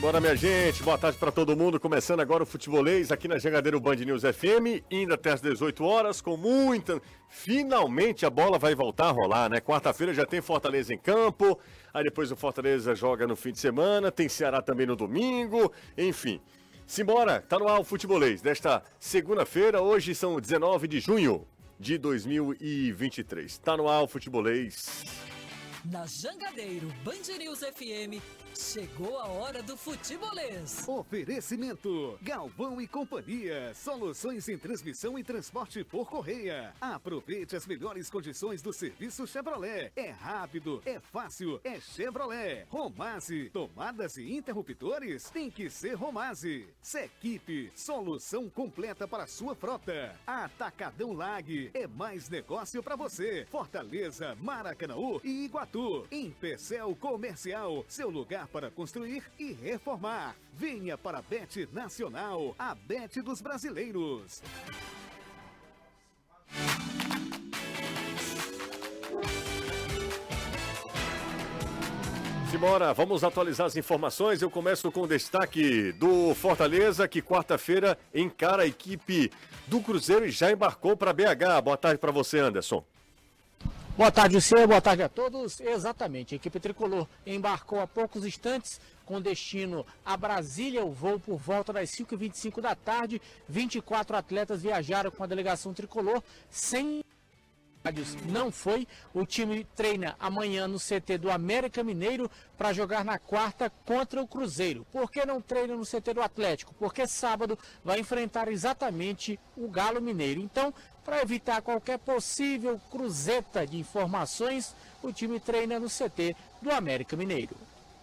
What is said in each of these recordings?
Bora, minha gente. Boa tarde para todo mundo. Começando agora o Futebolês aqui na Jangadeiro Band News FM, indo até às 18 horas com muita. Finalmente a bola vai voltar a rolar, né? Quarta-feira já tem Fortaleza em campo, aí depois o Fortaleza joga no fim de semana, tem Ceará também no domingo, enfim. Simbora, tá no ar o Futebolês desta segunda-feira, hoje são 19 de junho de 2023. Tá no ar o Futebolês. Na Jangadeiro Band News FM, chegou a hora do futebolês. Oferecimento: Galvão e Companhia. Soluções em transmissão e transporte por correia. Aproveite as melhores condições do serviço Chevrolet. É rápido, é fácil, é Chevrolet. Romase, tomadas e interruptores? Tem que ser Romase. Sequipe, solução completa para sua frota. Atacadão Lag, é mais negócio para você. Fortaleza, Maracanaú e Iguatu. Em Pecel Comercial, seu lugar para construir e reformar. Venha para a Bet Nacional, a Bet dos brasileiros. Simbora, vamos atualizar as informações. Eu começo com o destaque do Fortaleza, que quarta-feira encara a equipe do Cruzeiro e já embarcou para BH. Boa tarde para você, Anderson. Boa tarde, você. Boa tarde a todos. Exatamente. A equipe tricolor embarcou há poucos instantes com destino a Brasília. O voo por volta das 5h25 da tarde. 24 atletas viajaram com a delegação tricolor sem não foi. O time treina amanhã no CT do América Mineiro para jogar na quarta contra o Cruzeiro. Por que não treina no CT do Atlético? Porque sábado vai enfrentar exatamente o Galo Mineiro. Então, para evitar qualquer possível cruzeta de informações, o time treina no CT do América Mineiro.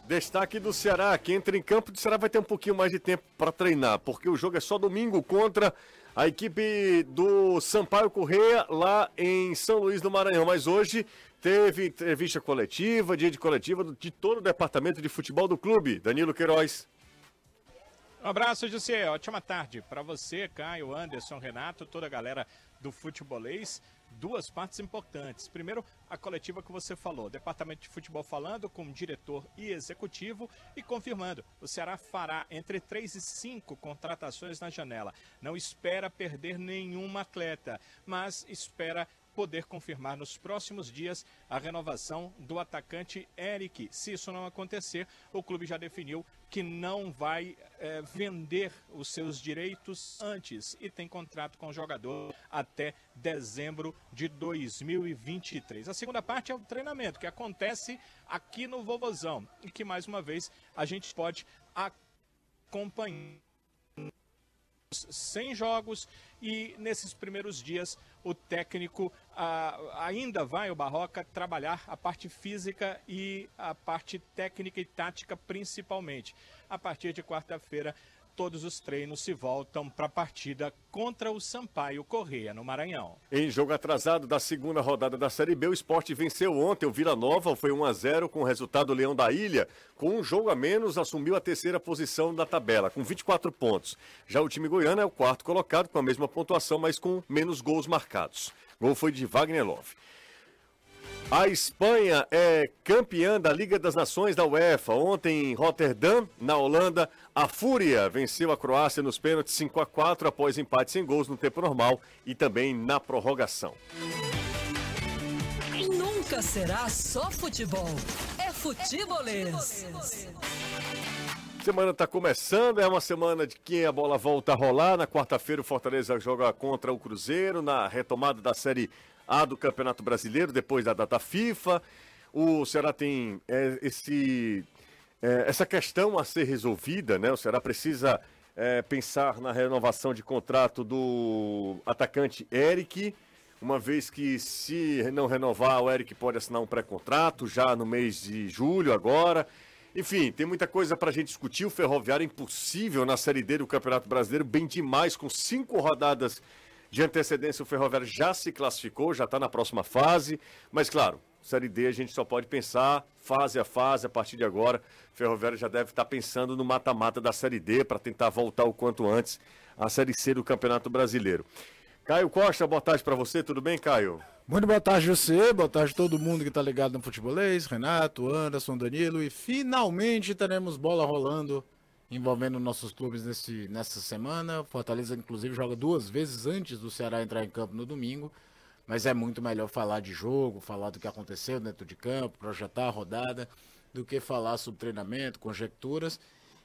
Destaque do Ceará, que entra em campo, o Ceará vai ter um pouquinho mais de tempo para treinar, porque o jogo é só domingo contra a equipe do Sampaio Correia lá em São Luís do Maranhão. Mas hoje teve entrevista coletiva, dia de coletiva de todo o departamento de futebol do clube. Danilo Queiroz. Um abraço, José. Ótima tarde para você, Caio, Anderson, Renato, toda a galera do futebolês duas partes importantes. Primeiro, a coletiva que você falou, Departamento de Futebol falando com diretor e executivo e confirmando, o Ceará fará entre três e cinco contratações na janela. Não espera perder nenhum atleta, mas espera poder confirmar nos próximos dias a renovação do atacante Eric. Se isso não acontecer, o clube já definiu que não vai é, vender os seus direitos antes e tem contrato com o jogador até dezembro de 2023. A segunda parte é o treinamento que acontece aqui no Vovozão e que mais uma vez a gente pode acompanhar sem jogos e nesses primeiros dias o técnico ainda vai, o Barroca, trabalhar a parte física e a parte técnica e tática principalmente. A partir de quarta-feira todos os treinos se voltam para a partida contra o Sampaio Correia, no Maranhão. Em jogo atrasado da segunda rodada da Série B, o esporte venceu ontem o Vila Nova, foi 1 a 0 com o resultado Leão da Ilha. Com um jogo a menos, assumiu a terceira posição da tabela, com 24 pontos. Já o time goiano é o quarto colocado, com a mesma pontuação, mas com menos gols marcados. Gol foi de Wagner Love. A Espanha é campeã da Liga das Nações da UEFA. Ontem em Rotterdam, na Holanda, a Fúria venceu a Croácia nos pênaltis 5 a 4 após empate sem gols no tempo normal e também na prorrogação. Nunca será só futebol. É futebolês. Semana está começando, é uma semana de que a bola volta a rolar. Na quarta-feira o Fortaleza joga contra o Cruzeiro na retomada da Série a do Campeonato Brasileiro, depois da data FIFA. O Ceará tem é, esse, é, essa questão a ser resolvida, né? O Ceará precisa é, pensar na renovação de contrato do atacante Eric, uma vez que se não renovar, o Eric pode assinar um pré-contrato já no mês de julho agora. Enfim, tem muita coisa para a gente discutir. O Ferroviário é impossível na Série D do Campeonato Brasileiro, bem demais, com cinco rodadas de antecedência, o Ferroviário já se classificou, já está na próxima fase, mas claro, Série D a gente só pode pensar fase a fase, a partir de agora. O Ferroviário já deve estar tá pensando no mata-mata da Série D para tentar voltar o quanto antes à Série C do Campeonato Brasileiro. Caio Costa, boa tarde para você, tudo bem, Caio? Muito boa tarde, você, boa tarde todo mundo que está ligado no futebolês, Renato, Anderson, Danilo, e finalmente teremos bola rolando envolvendo nossos clubes nesse, nessa semana. Fortaleza, inclusive, joga duas vezes antes do Ceará entrar em campo no domingo. Mas é muito melhor falar de jogo, falar do que aconteceu dentro de campo, projetar a rodada, do que falar sobre treinamento, conjecturas.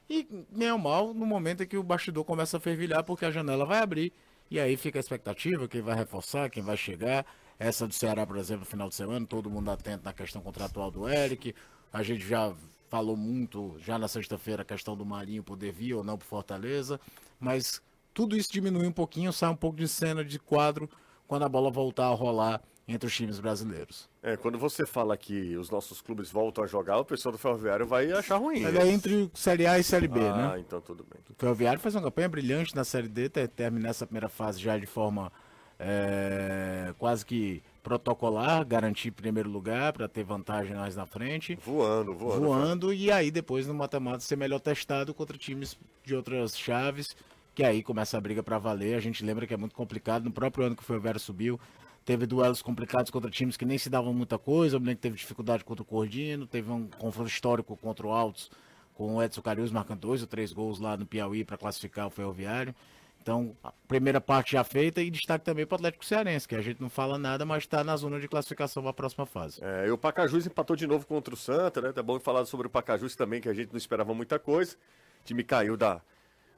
E, nem ou mal, no momento em que o bastidor começa a fervilhar, porque a janela vai abrir. E aí fica a expectativa, quem vai reforçar, quem vai chegar. Essa do Ceará, por exemplo, final de semana, todo mundo atento na questão contratual do Eric. A gente já falou muito, já na sexta-feira, a questão do Marinho poder vir ou não para Fortaleza. Mas tudo isso diminui um pouquinho, sai um pouco de cena, de quadro, quando a bola voltar a rolar entre os times brasileiros. É, quando você fala que os nossos clubes voltam a jogar, o pessoal do Ferroviário vai achar ruim. Mas né? é entre Série A e Série B, ah, né? então tudo bem. O Ferroviário faz uma campanha brilhante na Série D, ter- terminar essa primeira fase já de forma é, quase que protocolar, garantir primeiro lugar para ter vantagem mais na frente, Voando, voando. voando e aí depois no mata-mata ser melhor testado contra times de outras chaves, que aí começa a briga para valer. A gente lembra que é muito complicado, no próprio ano que o Ferroviário subiu, teve duelos complicados contra times que nem se davam muita coisa, o Blanco teve dificuldade contra o Cordino, teve um confronto histórico contra o Altos, com o Edson Carius marcando dois ou três gols lá no Piauí para classificar o Ferroviário. Então, a primeira parte já feita e destaque também para o Atlético Cearense, que a gente não fala nada, mas está na zona de classificação para a próxima fase. É, e o Pacajus empatou de novo contra o Santa, né? Tá bom falar sobre o Pacajus também, que a gente não esperava muita coisa. O time caiu da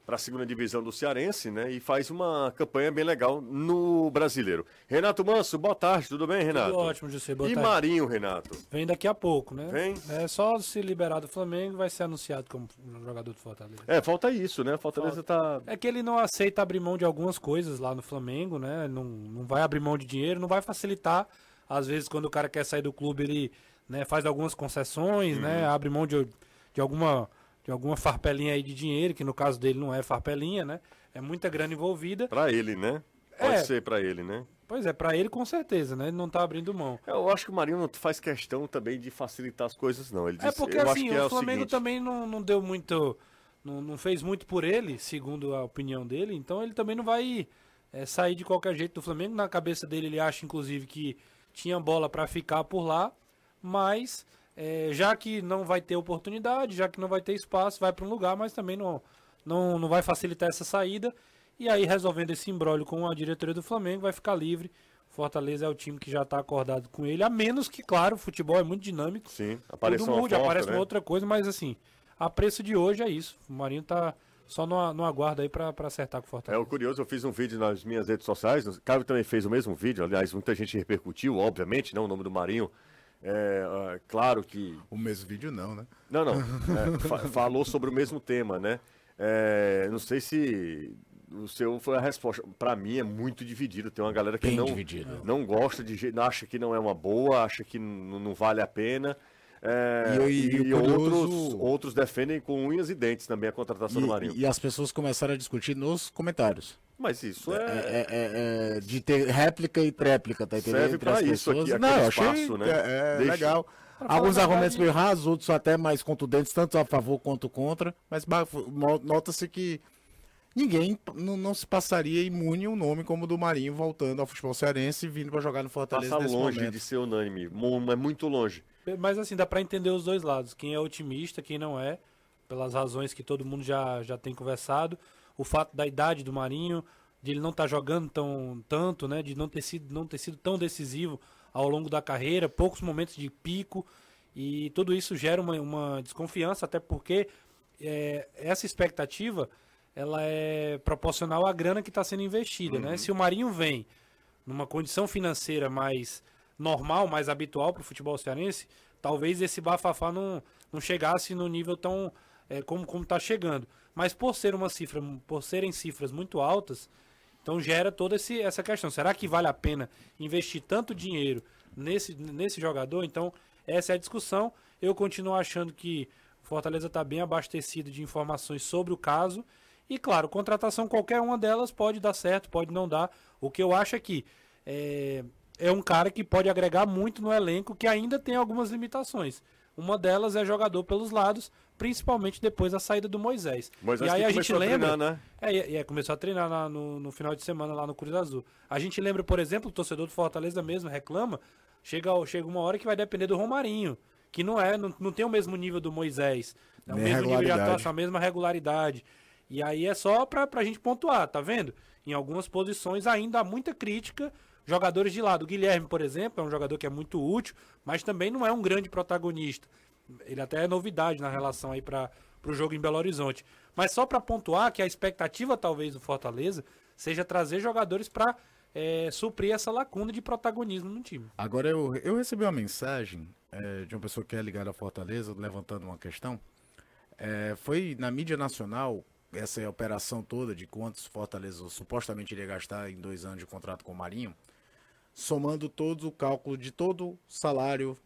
para a segunda divisão do Cearense, né? E faz uma campanha bem legal no Brasileiro. Renato Manso, boa tarde, tudo bem, Renato? Tudo ótimo, José. Boa e tarde. Marinho, Renato? Vem daqui a pouco, né? Vem? É só se liberar do Flamengo vai ser anunciado como jogador do Fortaleza. É, falta isso, né? Fortaleza tá. É que ele não aceita abrir mão de algumas coisas lá no Flamengo, né? Não, não vai abrir mão de dinheiro, não vai facilitar. Às vezes, quando o cara quer sair do clube, ele né, faz algumas concessões, né? Uhum. Abre mão de, de alguma de alguma farpelinha aí de dinheiro, que no caso dele não é farpelinha, né? É muita grana envolvida. Pra ele, né? Pode É. ser pra ele, né? Pois é, pra ele com certeza, né? Ele não tá abrindo mão. Eu acho que o Marinho não faz questão também de facilitar as coisas, não. Ele É disse, porque eu acho assim, é o Flamengo também não, não deu muito. Não, não fez muito por ele, segundo a opinião dele, então ele também não vai é, sair de qualquer jeito do Flamengo. Na cabeça dele, ele acha, inclusive, que tinha bola para ficar por lá, mas é, já que não vai ter oportunidade, já que não vai ter espaço, vai para um lugar, mas também não, não, não vai facilitar essa saída. E aí, resolvendo esse embrólio com a diretoria do Flamengo, vai ficar livre. Fortaleza é o time que já está acordado com ele, a menos que, claro, o futebol é muito dinâmico. Sim, Tudo apareceu uma mude, aparece né? uma outra coisa, mas assim, a preço de hoje é isso. O Marinho tá só no, no aguardo aí pra acertar com o É, Fortaleza. o curioso, eu fiz um vídeo nas minhas redes sociais, o Caio também fez o mesmo vídeo, aliás, muita gente repercutiu, obviamente, não o nome do Marinho. É, ah, claro que. O mesmo vídeo não, né? Não, não. é, fa- falou sobre o mesmo tema, né? É, não sei se o seu foi a resposta. Pra mim é muito dividido. Tem uma galera que Bem não, dividido. não gosta de jeito, acha que não é uma boa, acha que não vale a pena. É, E- e e curioso- outros, outros defendem com unhas e dentes também a contratação do Marinho. E, e as pessoas começaram a discutir nos comentários. Mas isso É, é. é- é- é de ter réplica e tréplica, tá entendendo? Serve isso aqui, pessoas. aquele Não, eu achei espaço, né? é, é Deixa- legal. Alguns argumentos meio rasos, outros até mais contundentes, tanto a favor quanto contra. Mas nota-se que ninguém não, se passaria imune um nome como o do Marinho voltando ao futebol cearense e vindo para jogar no Fortaleza Passa nesse longe momento. de ser unânime, é muito longe. Mas assim, dá pra entender os dois lados. Quem é otimista, quem não é, pelas razões que todo mundo já, já tem conversado. O fato da idade do Marinho, de ele não estar jogando tão, tanto, né? De não ter, sido, não ter sido tão decisivo ao longo da carreira, poucos momentos de pico. E tudo isso gera uma, uma desconfiança, até porque é, essa expectativa ela é proporcional à grana que está sendo investida, né? Se o Marinho vem numa condição financeira mais normal, mais habitual para o futebol cearense, talvez esse bafafá não, não chegasse no nível tão é, como como está chegando. Mas por ser uma cifra, por serem cifras muito altas, então gera toda esse, essa questão. Será que vale a pena investir tanto dinheiro nesse, nesse jogador? Então essa é a discussão. Eu continuo achando que Fortaleza está bem abastecido de informações sobre o caso. E claro, contratação qualquer uma delas pode dar certo, pode não dar. O que eu acho é que é, é um cara que pode agregar muito no elenco que ainda tem algumas limitações. Uma delas é jogador pelos lados, principalmente depois da saída do Moisés. Moisés e aí que a gente começou a lembra. treinar, né? É, é, começou a treinar lá no, no final de semana lá no Cruz Azul. A gente lembra, por exemplo, o torcedor do Fortaleza mesmo reclama, chega, chega uma hora que vai depender do Romarinho. que não é, não, não tem o mesmo nível do Moisés. É o Nem mesmo nível de regularidade. atuação, a mesma regularidade. E aí é só pra, pra gente pontuar, tá vendo? Em algumas posições ainda há muita crítica. Jogadores de lado. O Guilherme, por exemplo, é um jogador que é muito útil, mas também não é um grande protagonista. Ele até é novidade na relação aí para o jogo em Belo Horizonte. Mas só para pontuar que a expectativa talvez do Fortaleza seja trazer jogadores para suprir essa lacuna de protagonismo no time. Agora, eu, eu recebi uma mensagem é, de uma pessoa que é ligada à Fortaleza, levantando uma questão. É, foi na mídia nacional essa operação toda de quantos Fortaleza supostamente iria gastar em dois anos de contrato com o Marinho, somando todo o cálculo de todo o salário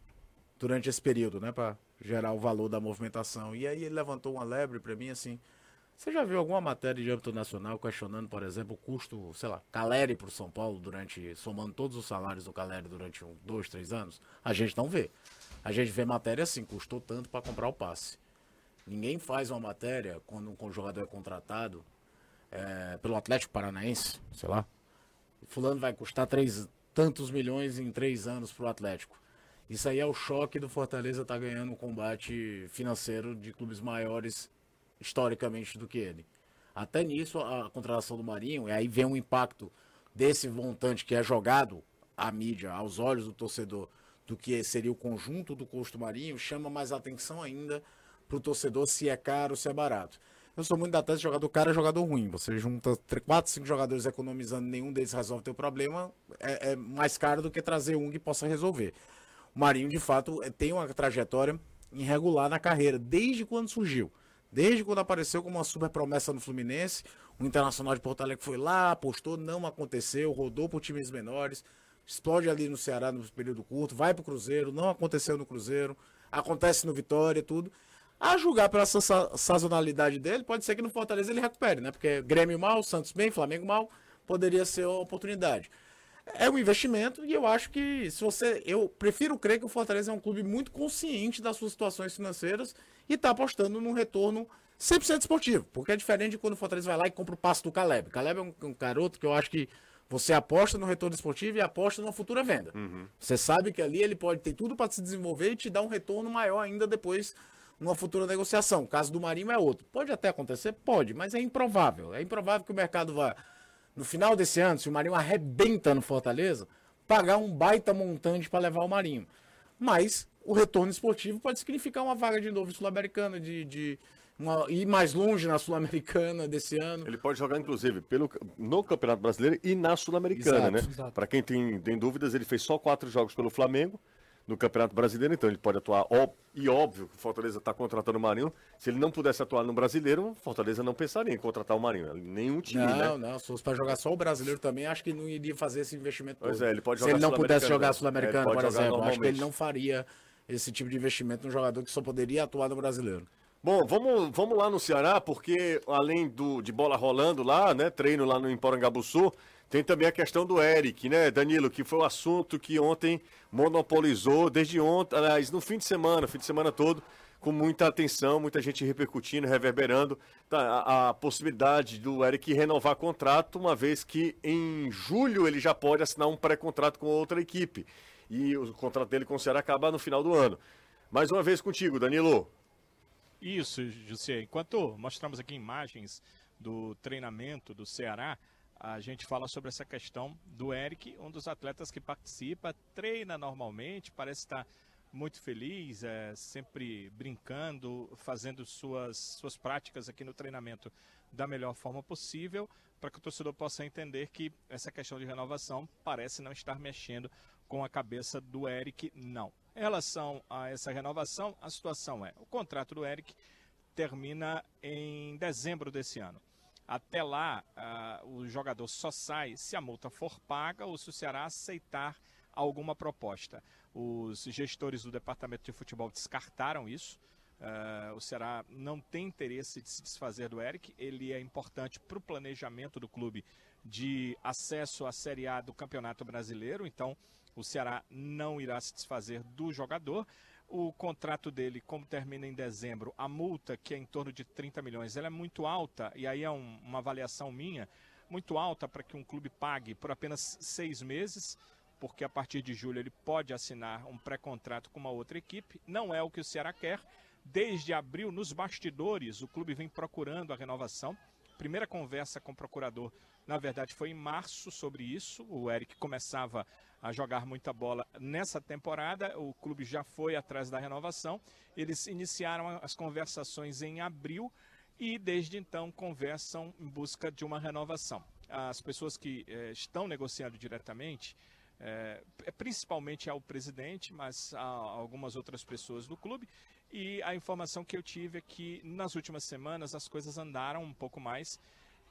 durante esse período, né, para gerar o valor da movimentação. E aí ele levantou uma lebre para mim assim. Você já viu alguma matéria de âmbito nacional questionando, por exemplo, o custo, sei lá, Caleri para o São Paulo durante, somando todos os salários do Caleri durante um, dois, três anos? A gente não vê. A gente vê matéria assim, custou tanto para comprar o passe. Ninguém faz uma matéria quando um jogador é contratado é, pelo Atlético Paranaense, sei lá. Fulano vai custar três, tantos milhões em três anos para o Atlético. Isso aí é o choque do Fortaleza estar tá ganhando um combate financeiro de clubes maiores historicamente do que ele. Até nisso, a contratação do Marinho, e aí vem um impacto desse montante que é jogado à mídia, aos olhos do torcedor, do que seria o conjunto do custo Marinho, chama mais atenção ainda para o torcedor se é caro ou se é barato. Eu sou muito da tese jogador caro é jogador ruim. Você junta 4, 5 jogadores economizando, nenhum deles resolve teu problema, é, é mais caro do que trazer um que possa resolver. O Marinho, de fato, tem uma trajetória irregular na carreira, desde quando surgiu. Desde quando apareceu como uma super promessa no Fluminense, o Internacional de Porto Alegre foi lá, apostou, não aconteceu, rodou por times menores, explode ali no Ceará no período curto, vai pro Cruzeiro, não aconteceu no Cruzeiro, acontece no Vitória, tudo. A julgar pela sa sazonalidade dele, pode ser que no Fortaleza ele recupere, né? Porque Grêmio mal, Santos bem, Flamengo mal, poderia ser uma oportunidade. É um investimento e eu acho que se você. Eu prefiro crer que o Fortaleza é um clube muito consciente das suas situações financeiras e está apostando num retorno 100% esportivo. Porque é diferente de quando o Fortaleza vai lá e compra o passe do Caleb. Caleb é um, um garoto que eu acho que você aposta no retorno esportivo e aposta numa futura venda. Uhum. Você sabe que ali ele pode ter tudo para se desenvolver e te dar um retorno maior ainda depois numa futura negociação. O caso do Marinho é outro. Pode até acontecer? Pode, mas é improvável. É improvável que o mercado vá, no final desse ano, se o Marinho arrebenta no Fortaleza, pagar um baita montante para levar o Marinho. Mas o retorno esportivo pode significar uma vaga de novo Sul-Americana, de, de uma, ir mais longe na Sul-Americana desse ano. Ele pode jogar, inclusive, pelo, no Campeonato Brasileiro e na Sul-Americana, né? Para quem tem, tem dúvidas, ele fez só quatro jogos pelo Flamengo no Campeonato Brasileiro, então ele pode atuar. Ó, e óbvio que o Fortaleza está contratando o Marinho. Se ele não pudesse atuar no Brasileiro, o Fortaleza não pensaria em contratar o Marinho. Nenhum time, Não, né? não, se fosse para jogar só o brasileiro também, acho que não iria fazer esse investimento Pois todo. é, ele pode Se jogar ele não pudesse jogar né? Sul-Americano, É, por exemplo, acho que ele não faria esse tipo de investimento num jogador que só poderia atuar no brasileiro. Bom, vamos, vamos lá no Ceará, porque além do, de bola rolando lá, né? Treino lá no Emporangabuçu, tem também a questão do Eric, né, Danilo, que foi o assunto que ontem monopolizou desde ontem, aliás, no fim de semana, fim de semana todo, com muita atenção, muita gente repercutindo, reverberando tá, a, a possibilidade do Eric renovar contrato, uma vez que em julho ele já pode assinar um pré-contrato com outra equipe. E o contrato dele com o Ceará acaba no final do ano. Mais uma vez contigo, Danilo. Isso, José. Enquanto mostramos aqui imagens do treinamento do Ceará, a gente fala sobre essa questão do Eric, um dos atletas que participa, treina normalmente, parece estar muito feliz, é, sempre brincando, fazendo suas, suas práticas aqui no treinamento da melhor forma possível, para que o torcedor possa entender que essa questão de renovação parece não estar mexendo com a cabeça do Eric, não. Em relação a essa renovação, a situação é: o contrato do Eric termina em dezembro desse ano. Até lá, ah, o jogador só sai se a multa for paga ou se o Ceará aceitar alguma proposta. Os gestores do departamento de futebol descartaram isso. Ah, o Ceará não tem interesse de se desfazer do Eric. Ele é importante para o planejamento do clube de acesso à Série A do Campeonato Brasileiro. Então, o Ceará não irá se desfazer do jogador. O contrato dele, como termina em dezembro, a multa, que é em torno de 30 milhões, ela é muito alta, e aí é um- uma avaliação minha, muito alta para que um clube pague por apenas seis meses. porque a partir de julho ele pode assinar um pré-contrato com uma outra equipe. Não é o que o Ceará quer. Desde abril, nos bastidores, o clube vem procurando a renovação. Primeira conversa com o procurador, na verdade, foi em março sobre isso. O Eric começava a jogar muita bola nessa temporada. O clube já foi atrás da renovação. Eles iniciaram as conversações em abril e desde então conversam em busca de uma renovação. As pessoas que eh, estão negociando diretamente, eh, principalmente ao presidente, mas há algumas outras pessoas do clube. E a informação que eu tive é que nas últimas semanas as coisas andaram um pouco mais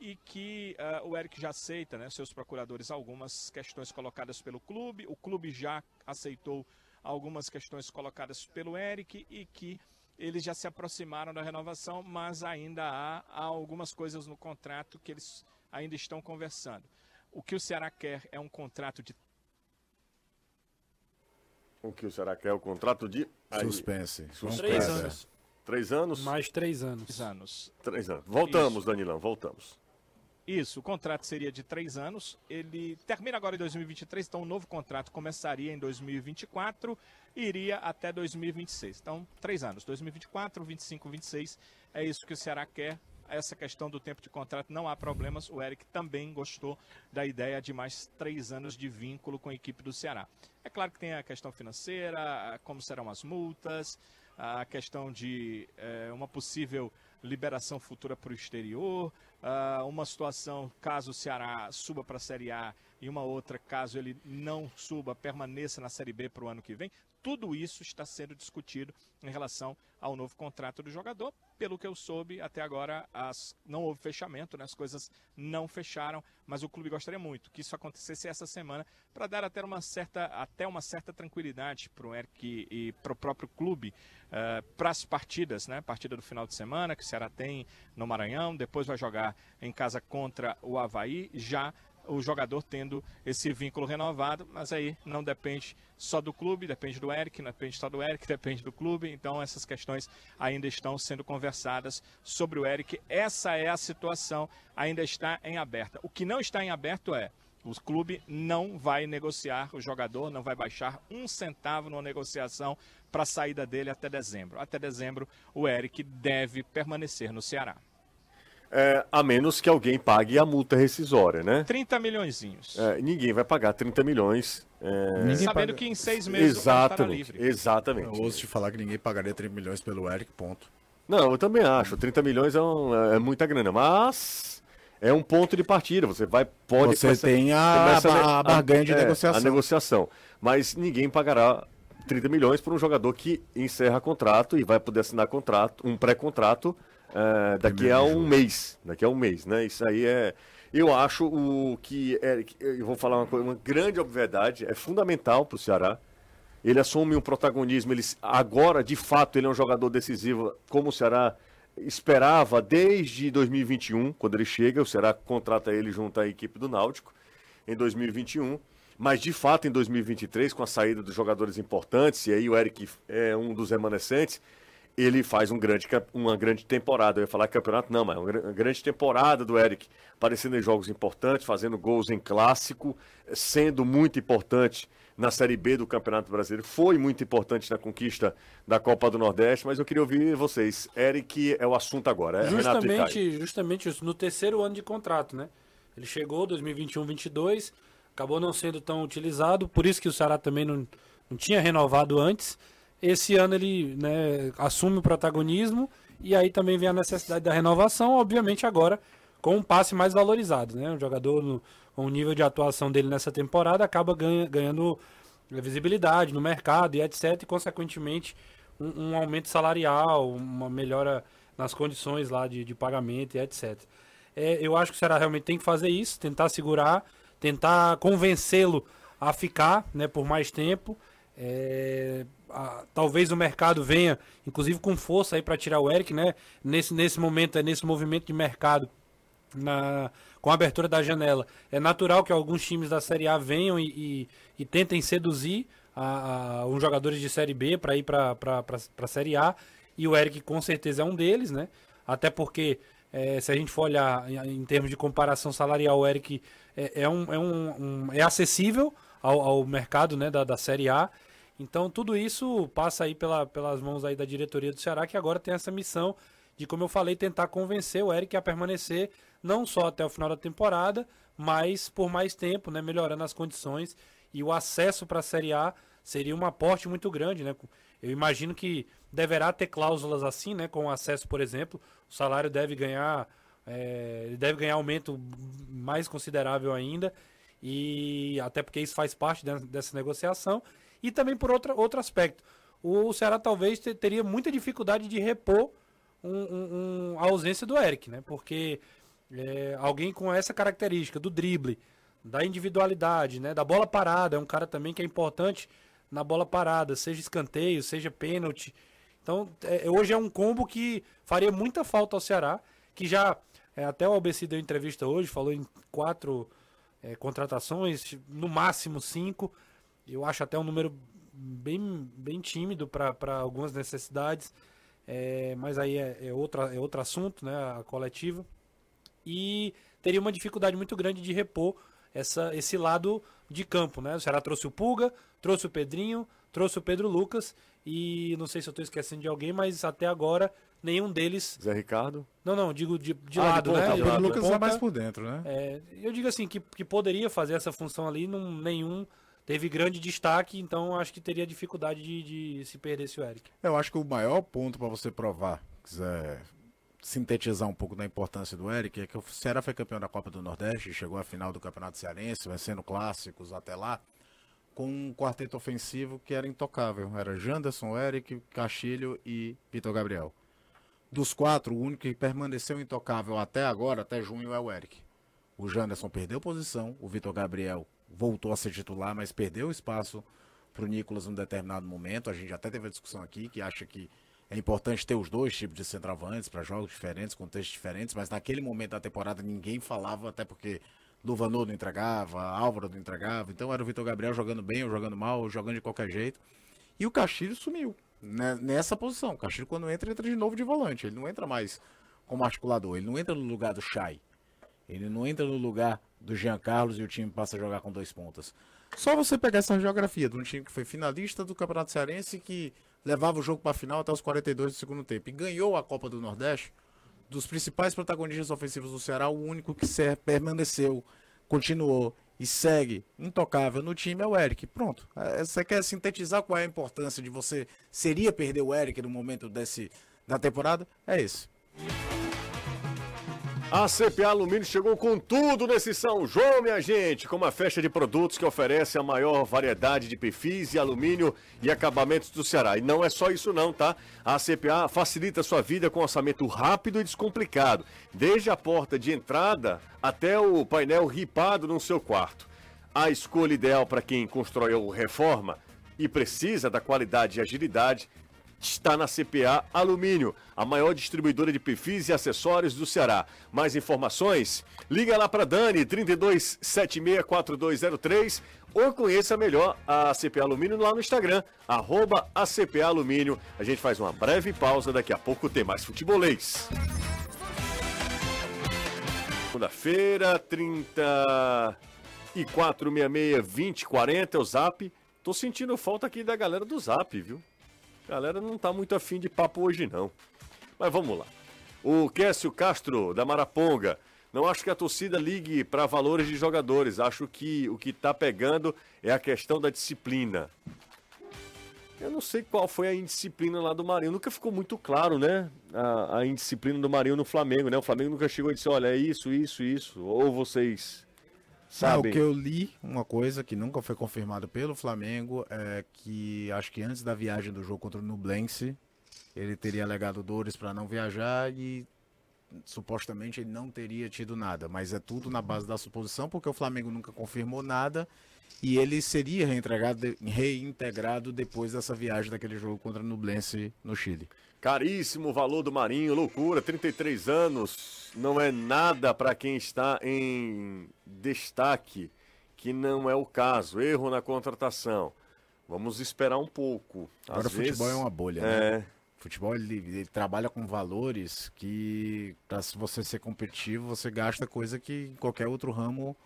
e que uh, o Eric já aceita, né, seus procuradores, algumas questões colocadas pelo clube. O clube já aceitou algumas questões colocadas pelo Eric e que eles já se aproximaram da renovação, mas ainda há, há algumas coisas no contrato que eles ainda estão conversando. O que o Ceará quer é um contrato de o que será que é o contrato de. Aí, suspense. suspense. Três anos. Três anos? Mais três anos. Três anos. Três anos. Voltamos, Isso. Danilão, voltamos. Isso, o contrato seria de três anos. Ele termina agora em 2023, então o novo contrato começaria em 2024 e iria até 2026. Então, três anos, 2024, 25, 26. É isso que o Ceará quer essa questão do tempo de contrato não há problemas. O Eric também gostou da ideia de mais três anos de vínculo com a equipe do Ceará. É claro que tem a questão financeira, como serão as multas, a questão de é, uma possível liberação futura para o exterior, uh, uma situação caso o Ceará suba para a Série A e uma outra caso ele não suba, permaneça na Série B para o ano que vem. Tudo isso está sendo discutido em relação ao novo contrato do jogador. Pelo que eu soube, até agora as, não houve fechamento, né? as coisas não fecharam, mas o clube gostaria muito que isso acontecesse essa semana para dar até uma certa, até uma certa tranquilidade para o Eric e, e para o próprio clube uh, eh, para as partidas, né? Partida do final de semana que o Ceará tem no Maranhão, depois vai jogar em casa contra o Havaí, já o jogador tendo esse vínculo renovado, mas aí não depende só do clube, depende do Eric, não depende só do Eric, depende do clube, então essas questões ainda estão sendo conversadas sobre o Eric. Essa é a situação, ainda está em aberta. O que não está em aberto é o clube não vai negociar o jogador, não vai baixar um centavo numa negociação para a saída dele até dezembro. Até dezembro, o Eric deve permanecer no Ceará. É, a menos que alguém pague a multa rescisória, né? 30 milhões. É, ninguém vai pagar 30 milhões. É... Sabendo paga... que em seis meses exatamente, o livre. Exatamente. Eu ouço te falar que ninguém pagaria 30 milhões pelo Eric, ponto. Não, eu também acho. 30 milhões é, um, é muita grana, mas é um ponto de partida. Você vai pode Você começa, tem a, a, a barganha de é, negociação. A negociação. Mas ninguém pagará 30 milhões por um jogador que encerra contrato e vai poder assinar contrato, um pré-contrato uh, daqui a um mês. Daqui a um mês, né? Isso aí é. Eu acho o que. É, eu vou falar uma coisa, uma grande obviedade, é fundamental para o Ceará. Ele assume um protagonismo, ele, agora, de fato, ele é um jogador decisivo, como o Ceará esperava desde 2021, quando ele chega, o Ceará contrata ele junto à equipe do Náutico em 2021. Mas de fato, em 2023, com a saída dos jogadores importantes, e aí o Eric é um dos remanescentes, ele faz um grande, uma grande temporada. Eu ia falar campeonato, não, mas uma grande temporada do Eric, aparecendo em jogos importantes, fazendo gols em clássico, sendo muito importante na Série B do Campeonato Brasileiro. Foi muito importante na conquista da Copa do Nordeste, mas eu queria ouvir vocês. Eric é o assunto agora. É justamente, justamente no terceiro ano de contrato, né? Ele chegou 2021-22, acabou não sendo tão utilizado, por isso que o Ceará também não, não tinha renovado antes. Esse ano ele né, assume o protagonismo e aí também vem a necessidade da renovação, obviamente agora com um passe mais valorizado. Né? O jogador, no, com o nível de atuação dele nessa temporada, acaba ganha, ganhando visibilidade no mercado e etc. E, consequentemente, um, um, aumento salarial, uma melhora nas condições lá de, de pagamento e etc. É, eu acho que o Ceará realmente tem que fazer isso, tentar segurar, tentar convencê-lo a ficar né, por mais tempo. É, a, talvez o mercado venha, inclusive com força aí para tirar o Eric, né? Nesse, nesse momento, é nesse movimento de mercado, na, com a abertura da janela, é natural que alguns times da Série A venham e, e, e tentem seduzir a, a, uns jogadores de Série B para ir para a Série A. E o Eric com certeza é um deles, né? Até porque é, se a gente for olhar em, em, termos de comparação salarial, o Eric é, é, um, é, um, um, é acessível ao, ao mercado né, da, da Série A. Então tudo isso passa aí pela, pelas mãos aí da diretoria do Ceará, que agora tem essa missão de, como eu falei, tentar convencer o Eric a permanecer não só até o final da temporada, mas por mais tempo, né, melhorando as condições e o acesso para a Série A seria um aporte muito grande, né? Eu imagino que deverá ter cláusulas assim, né? Com acesso, por exemplo, o salário deve ganhar, é, deve ganhar aumento mais considerável ainda e até porque isso faz parte dessa negociação e também por outra, outro aspecto, o Ceará talvez teria muita dificuldade de repor um, um, um, a ausência do Eric, né? Porque é, alguém com essa característica do drible, da individualidade, né? Da bola parada, é um cara também que é importante na bola parada, seja escanteio, seja pênalti. Então, é, hoje é um combo que faria muita falta ao Ceará, que já é, até o ABC deu entrevista hoje, falou em quatro é, contratações, no máximo cinco. Eu acho até um número bem, bem tímido para algumas necessidades, é, mas aí é, é, outra, é outro assunto, né, a coletiva. E teria uma dificuldade muito grande de repor essa, esse lado de campo. Né? O Ceará trouxe o Pulga, trouxe o Pedrinho, trouxe o Pedro Lucas e não sei se eu estou esquecendo de alguém, mas até agora nenhum deles. Zé Ricardo? Não, não, digo de, de ah, lado, de ponta, né? O Lucas é mais por dentro, né? É, eu digo assim, que, que poderia fazer essa função ali, não, nenhum teve grande destaque, então acho que teria dificuldade de, de se perdesse o Eric. Eu acho que o maior ponto para você provar, quiser sintetizar um pouco da importância do Eric, é que o Ceará foi campeão da Copa do Nordeste, chegou à final do Campeonato Cearense, vencendo clássicos até lá, com um quarteto ofensivo que era intocável. Era Janderson, Eric, Castilho e Vitor Gabriel. Dos quatro, o único que permaneceu intocável até agora, até junho, é o Eric. O Janderson perdeu posição, o Vitor Gabriel voltou a ser titular, mas perdeu espaço para o Nicolas num determinado momento. A gente até teve a discussão aqui que acha que é importante ter os dois tipos de centroavantes para jogos diferentes, contextos diferentes, mas naquele momento da temporada ninguém falava, até porque Luvanor não entregava, Álvaro não entregava, então era o Vitor Gabriel jogando bem ou jogando mal, ou jogando de qualquer jeito. E o Castilho sumiu nessa posição. O Castilho, quando entra, entra de novo de volante. Ele não entra mais como articulador, ele não entra no lugar do Chay. Ele não entra no lugar do Jean Carlos e o time passa a jogar com dois pontas. Só você pegar essa geografia de um time que foi finalista do Campeonato Cearense que levava o jogo para a final até os 42 do segundo tempo e ganhou a Copa do Nordeste, dos principais protagonistas ofensivos do Ceará, o único que permaneceu, continuou e segue intocável no time é o Eric. Pronto. É, você quer sintetizar qual é a importância de você seria perder o Eric no momento desse da temporada? É esse. A CPA Alumínio chegou com tudo nesse São João, minha gente, com uma festa de produtos que oferece a maior variedade de perfis e alumínio e acabamentos do Ceará. E não é só isso não, tá? A CPA facilita a sua vida com orçamento rápido e descomplicado, desde a porta de entrada até o painel ripado no seu quarto. A escolha ideal para quem constrói ou reforma e precisa da qualidade e agilidade está na CPA Alumínio, a maior distribuidora de perfis e acessórios do Ceará. Mais informações? Liga lá para Dani, 32764203 ou conheça melhor a CPA Alumínio lá no Instagram, arroba Alumínio. A gente faz uma breve pausa, daqui a pouco tem mais futebolês. Segunda-feira, 3466 2040 é o zap. Tô sentindo falta aqui da galera do zap, viu? Galera não tá muito afim de papo hoje, não. Mas vamos lá. O Kécio Castro, da Maraponga. Não acho que a torcida ligue para valores de jogadores. Acho que o que está pegando é a questão da disciplina. Eu não sei qual foi a indisciplina lá do Marinho. Nunca ficou muito claro, né? A, a indisciplina do Marinho no Flamengo, né? O Flamengo nunca chegou e disse: olha, é isso, isso, isso. Ou vocês Sabe? o que eu li, uma coisa que nunca foi confirmada pelo Flamengo, é que acho que antes da viagem do jogo contra o Nublense, ele teria alegado dores para não viajar e supostamente ele não teria tido nada, mas é tudo na base da suposição, porque o Flamengo nunca confirmou nada e ele seria reintegrado depois dessa viagem daquele jogo contra o Nublense no Chile. Caríssimo o valor do Marinho, loucura, 33 anos, não é nada para quem está em destaque, que não é o caso. Erro na contratação. Vamos esperar um pouco. Agora Às o futebol é uma bolha, é... né? O futebol ele, ele, trabalha com valores que, para você ser competitivo, você gasta coisa que em qualquer outro ramo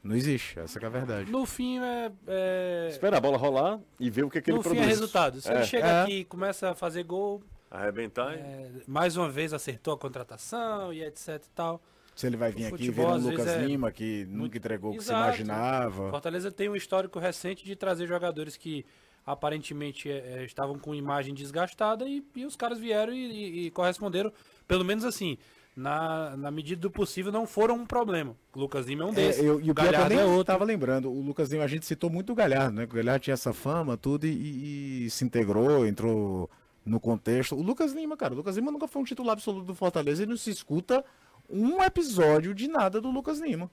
Não existe, essa que é a verdade. No fim é. é... Espera a bola rolar e ver o que, que ele no fim produz. é resultado. Se É. ele chega É. aqui e começa a fazer gol, Arrebentar. e- é, mais uma vez acertou a contratação e etc e tal. Se ele vai vir O aqui às o Lucas é Lima, que nunca entregou o que se imaginava. Fortaleza tem um histórico recente de trazer jogadores que aparentemente é, é, estavam com imagem desgastada e, e os caras vieram e, e- e corresponderam, pelo menos assim, na, na medida do possível, não foram um problema. O Lucas Lima é um desses. É, eu, e o o pior que eu Galhardo nem é outro. tava lembrando, o Lucas Lima, a gente citou muito o Galhardo, né? O Galhardo tinha essa fama, tudo, e, e se integrou, entrou no contexto. O Lucas Lima, cara, o Lucas Lima nunca foi um titular absoluto do Fortaleza e não se escuta um episódio de nada do Lucas Lima.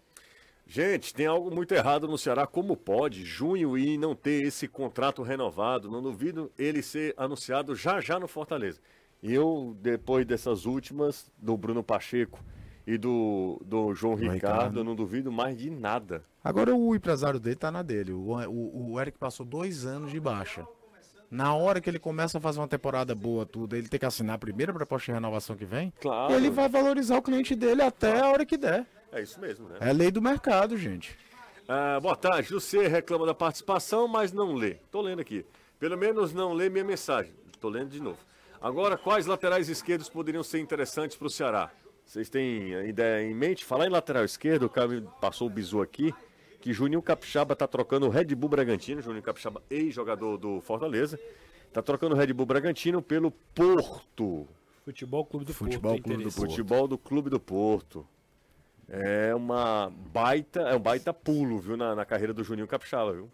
Gente, tem algo muito errado no Ceará. Como pode junho e não ter esse contrato renovado? Não duvido ele ser anunciado já já no Fortaleza. E eu, depois dessas últimas, do Bruno Pacheco e do, do João Ricardo, Ricardo. eu não duvido mais de nada. Agora o empresário dele tá na dele. O, o, o Eric passou dois anos de baixa. Na hora que ele começa a fazer uma temporada boa, tudo, ele tem que assinar a primeira proposta de renovação que vem. Claro. Ele vai valorizar o cliente dele até a hora que der. É isso mesmo, né? É lei do mercado, gente. Ah, boa tarde. Você reclama da participação, mas não lê. Tô lendo aqui. Pelo menos não lê minha mensagem. Tô lendo de novo. Agora, quais laterais esquerdos poderiam ser interessantes para o Ceará? Vocês têm a ideia em mente? Falar em lateral esquerdo, o cara me passou o bizu aqui, que Juninho Capixaba tá trocando o Red Bull Bragantino, Juninho Capixaba, ex-jogador do Fortaleza, tá trocando o Red Bull Bragantino pelo Porto. Futebol Clube do Futebol Porto. Clube do. Porto. Futebol do Clube do Porto. É uma baita, é um baita pulo, viu, na, na carreira do Juninho Capixaba, viu?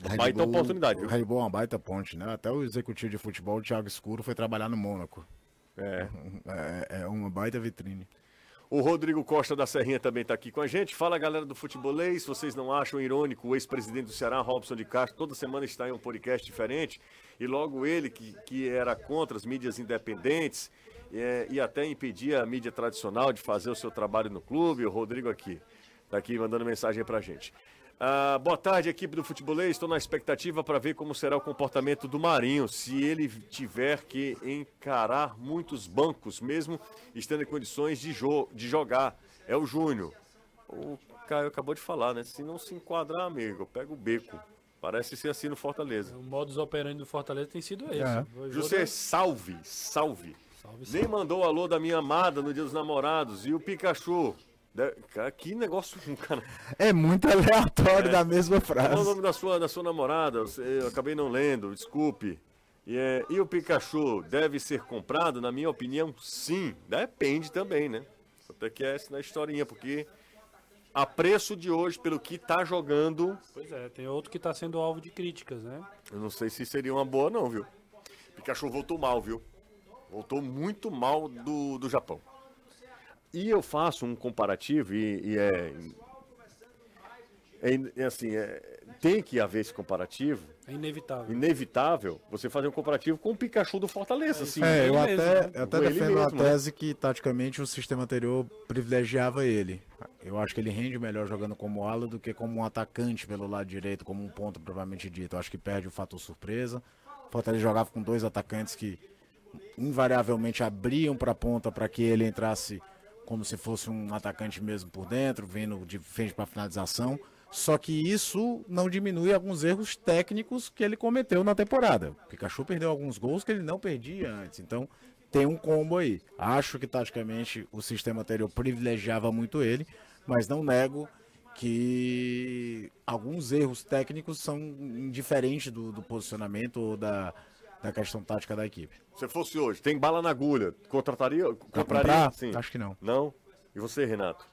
Uma Red baita Bull- oportunidade, O viu? Red Bull é uma baita ponte, né? Até o executivo de futebol, o Thiago Escuro, foi trabalhar no Mônaco. É. É, é uma baita vitrine. O Rodrigo Costa da Serrinha também está aqui com a gente. Fala, galera do Futebolês. Vocês não acham irônico o ex-presidente do Ceará, Robson de Castro, toda semana está em um podcast diferente? E logo ele, que, que era contra as mídias independentes é, e até impedia a mídia tradicional de fazer o seu trabalho no clube. O Rodrigo aqui, está aqui mandando mensagem para a gente. Ah, boa tarde, equipe do Futebolês. Estou na expectativa para ver como será o comportamento do Marinho, se ele tiver que encarar muitos bancos, mesmo estando em condições de, jo de jogar. É o Júnior. O Caio acabou de falar, né? Se não se enquadrar, amigo, pega o beco. Parece ser assim no Fortaleza. O modus operandi do Fortaleza tem sido esse. É. José, dar- salve, salve. Salve, Nem mandou o alô da minha amada no dia dos namorados. E o Pikachu? Cara, que negócio, cara. É muito aleatório da mesma Qual é o frase. nome da sua, da sua namorada? Eu, acabei não lendo, desculpe. E, é, e o Pikachu deve ser comprado? Na minha opinião, sim. Depende também, né? Até que é essa na historinha, porque a preço de hoje, pelo que tá jogando, Pois é, tem outro que está sendo alvo de críticas, né? eu não sei se seria uma boa, não, viu? Pikachu voltou mal, viu? Voltou muito mal do, do Japão. E eu faço um comparativo e, e é, é. é assim, é, tem que haver esse comparativo. É inevitável. Inevitável você fazer um comparativo com o Pikachu do Fortaleza. Assim, É, eu até, mesmo, né? eu até defendo a mesmo, né? tese que, taticamente, o sistema anterior privilegiava ele. Eu acho que ele rende melhor jogando como ala do que como um atacante pelo lado direito, como um ponto propriamente dito. Eu acho que perde o fator surpresa. O Fortaleza jogava com dois atacantes que invariavelmente abriam para a ponta para que ele entrasse como se fosse um atacante mesmo por dentro, vindo de frente para finalização. Só que isso não diminui alguns erros técnicos que ele cometeu na temporada. O Pikachu perdeu alguns gols que ele não perdia antes. Então tem um combo aí. Acho que taticamente o sistema anterior privilegiava muito ele, mas não nego que alguns erros técnicos são indiferentes do, do posicionamento ou da, da questão tática da equipe. Se fosse hoje, tem bala na agulha, contrataria? Pra Compraria? comprar? Sim. Acho que não. Não? E você, Renato?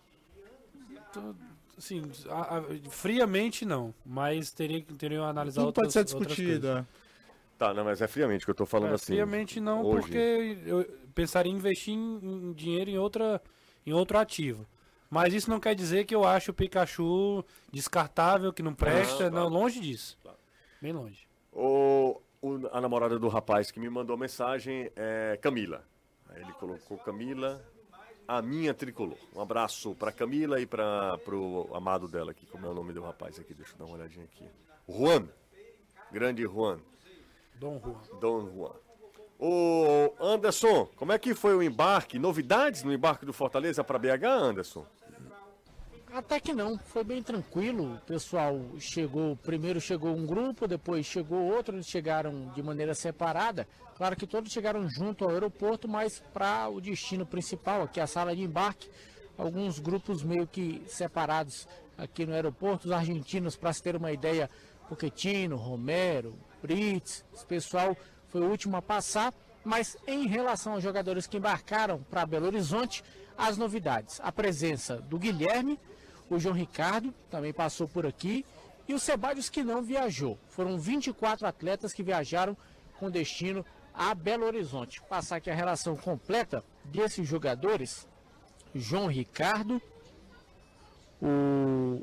Assim, a- a- friamente não, mas teria que teriam analisar Tudo outras pode ser coisas. é. Tá, não, mas é friamente que eu tô falando É, assim. friamente não, hoje. porque eu pensaria em investir em, em dinheiro em, outra, em outro ativo. Mas isso não quer dizer que eu acho o Pikachu descartável, que não presta. claro. Não, longe disso. Bem longe. O, o- a namorada do rapaz que me mandou mensagem é Camila. Aí ele colocou Camila, a minha tricolor. Um abraço pra Camila e para pro amado dela aqui. Como é o nome do rapaz aqui? Deixa eu dar uma olhadinha aqui. Juan. Grande Juan. Dom Juan. Dom Juan. Ô Anderson, como é que foi o embarque? Novidades no embarque do Fortaleza para BH, Anderson? Até que não, foi bem tranquilo. O pessoal chegou, primeiro chegou um grupo, depois chegou outro, eles chegaram de maneira separada. Claro que todos chegaram junto ao aeroporto, mas para o destino principal, aqui a sala de embarque, alguns grupos meio que separados aqui no aeroporto, os argentinos, para se ter uma ideia, Pochettino, Romero, Brits, esse pessoal foi o último a passar, mas em relação aos jogadores que embarcaram para Belo Horizonte, as novidades, a presença do Guilherme, o João Ricardo também passou por aqui e o Sebadios que não viajou. Foram 24 atletas que viajaram com destino a Belo Horizonte. Passar aqui a relação completa desses jogadores: João Ricardo, o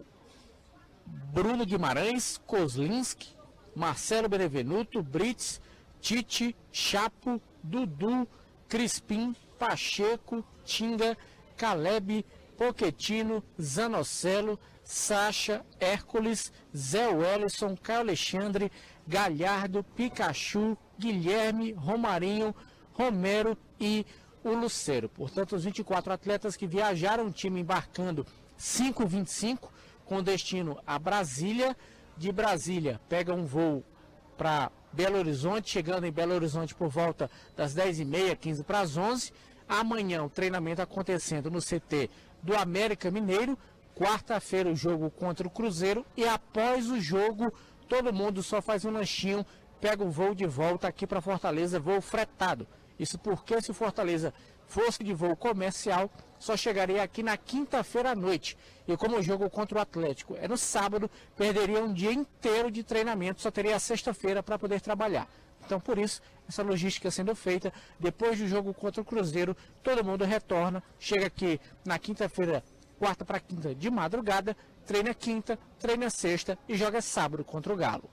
Bruno Guimarães, Kozlinski, Marcelo Benevenuto, Brits, Tite, Chapo, Dudu, Crispim, Pacheco, Tinga, Caleb, Poquetino, Zanocelo, Sacha, Hércules, Zé Wellison, Caio Alexandre, Galhardo, Pikachu, Guilherme, Romarinho, Romero e o Lucero. Portanto, os 24 atletas que viajaram, o time embarcando 5,25 com destino a Brasília. De Brasília, pega um voo para Belo Horizonte, chegando em Belo Horizonte por volta das 10h30, 15 para as 11 Amanhã o treinamento acontecendo no CT do América Mineiro. Quarta-feira o jogo contra o Cruzeiro e após o jogo todo mundo só faz um lanchinho, pega o voo de volta aqui para Fortaleza, voo fretado. Isso porque se o Fortaleza fosse de voo comercial, só chegaria aqui na quinta-feira à noite. E como o jogo contra o Atlético é no sábado, perderia um dia inteiro de treinamento, só teria a sexta-feira para poder trabalhar. Então, por isso, essa logística sendo feita, depois do jogo contra o Cruzeiro, todo mundo retorna, chega aqui na quinta-feira, quarta para quinta de madrugada, treina quinta, treina sexta e joga sábado contra o Galo.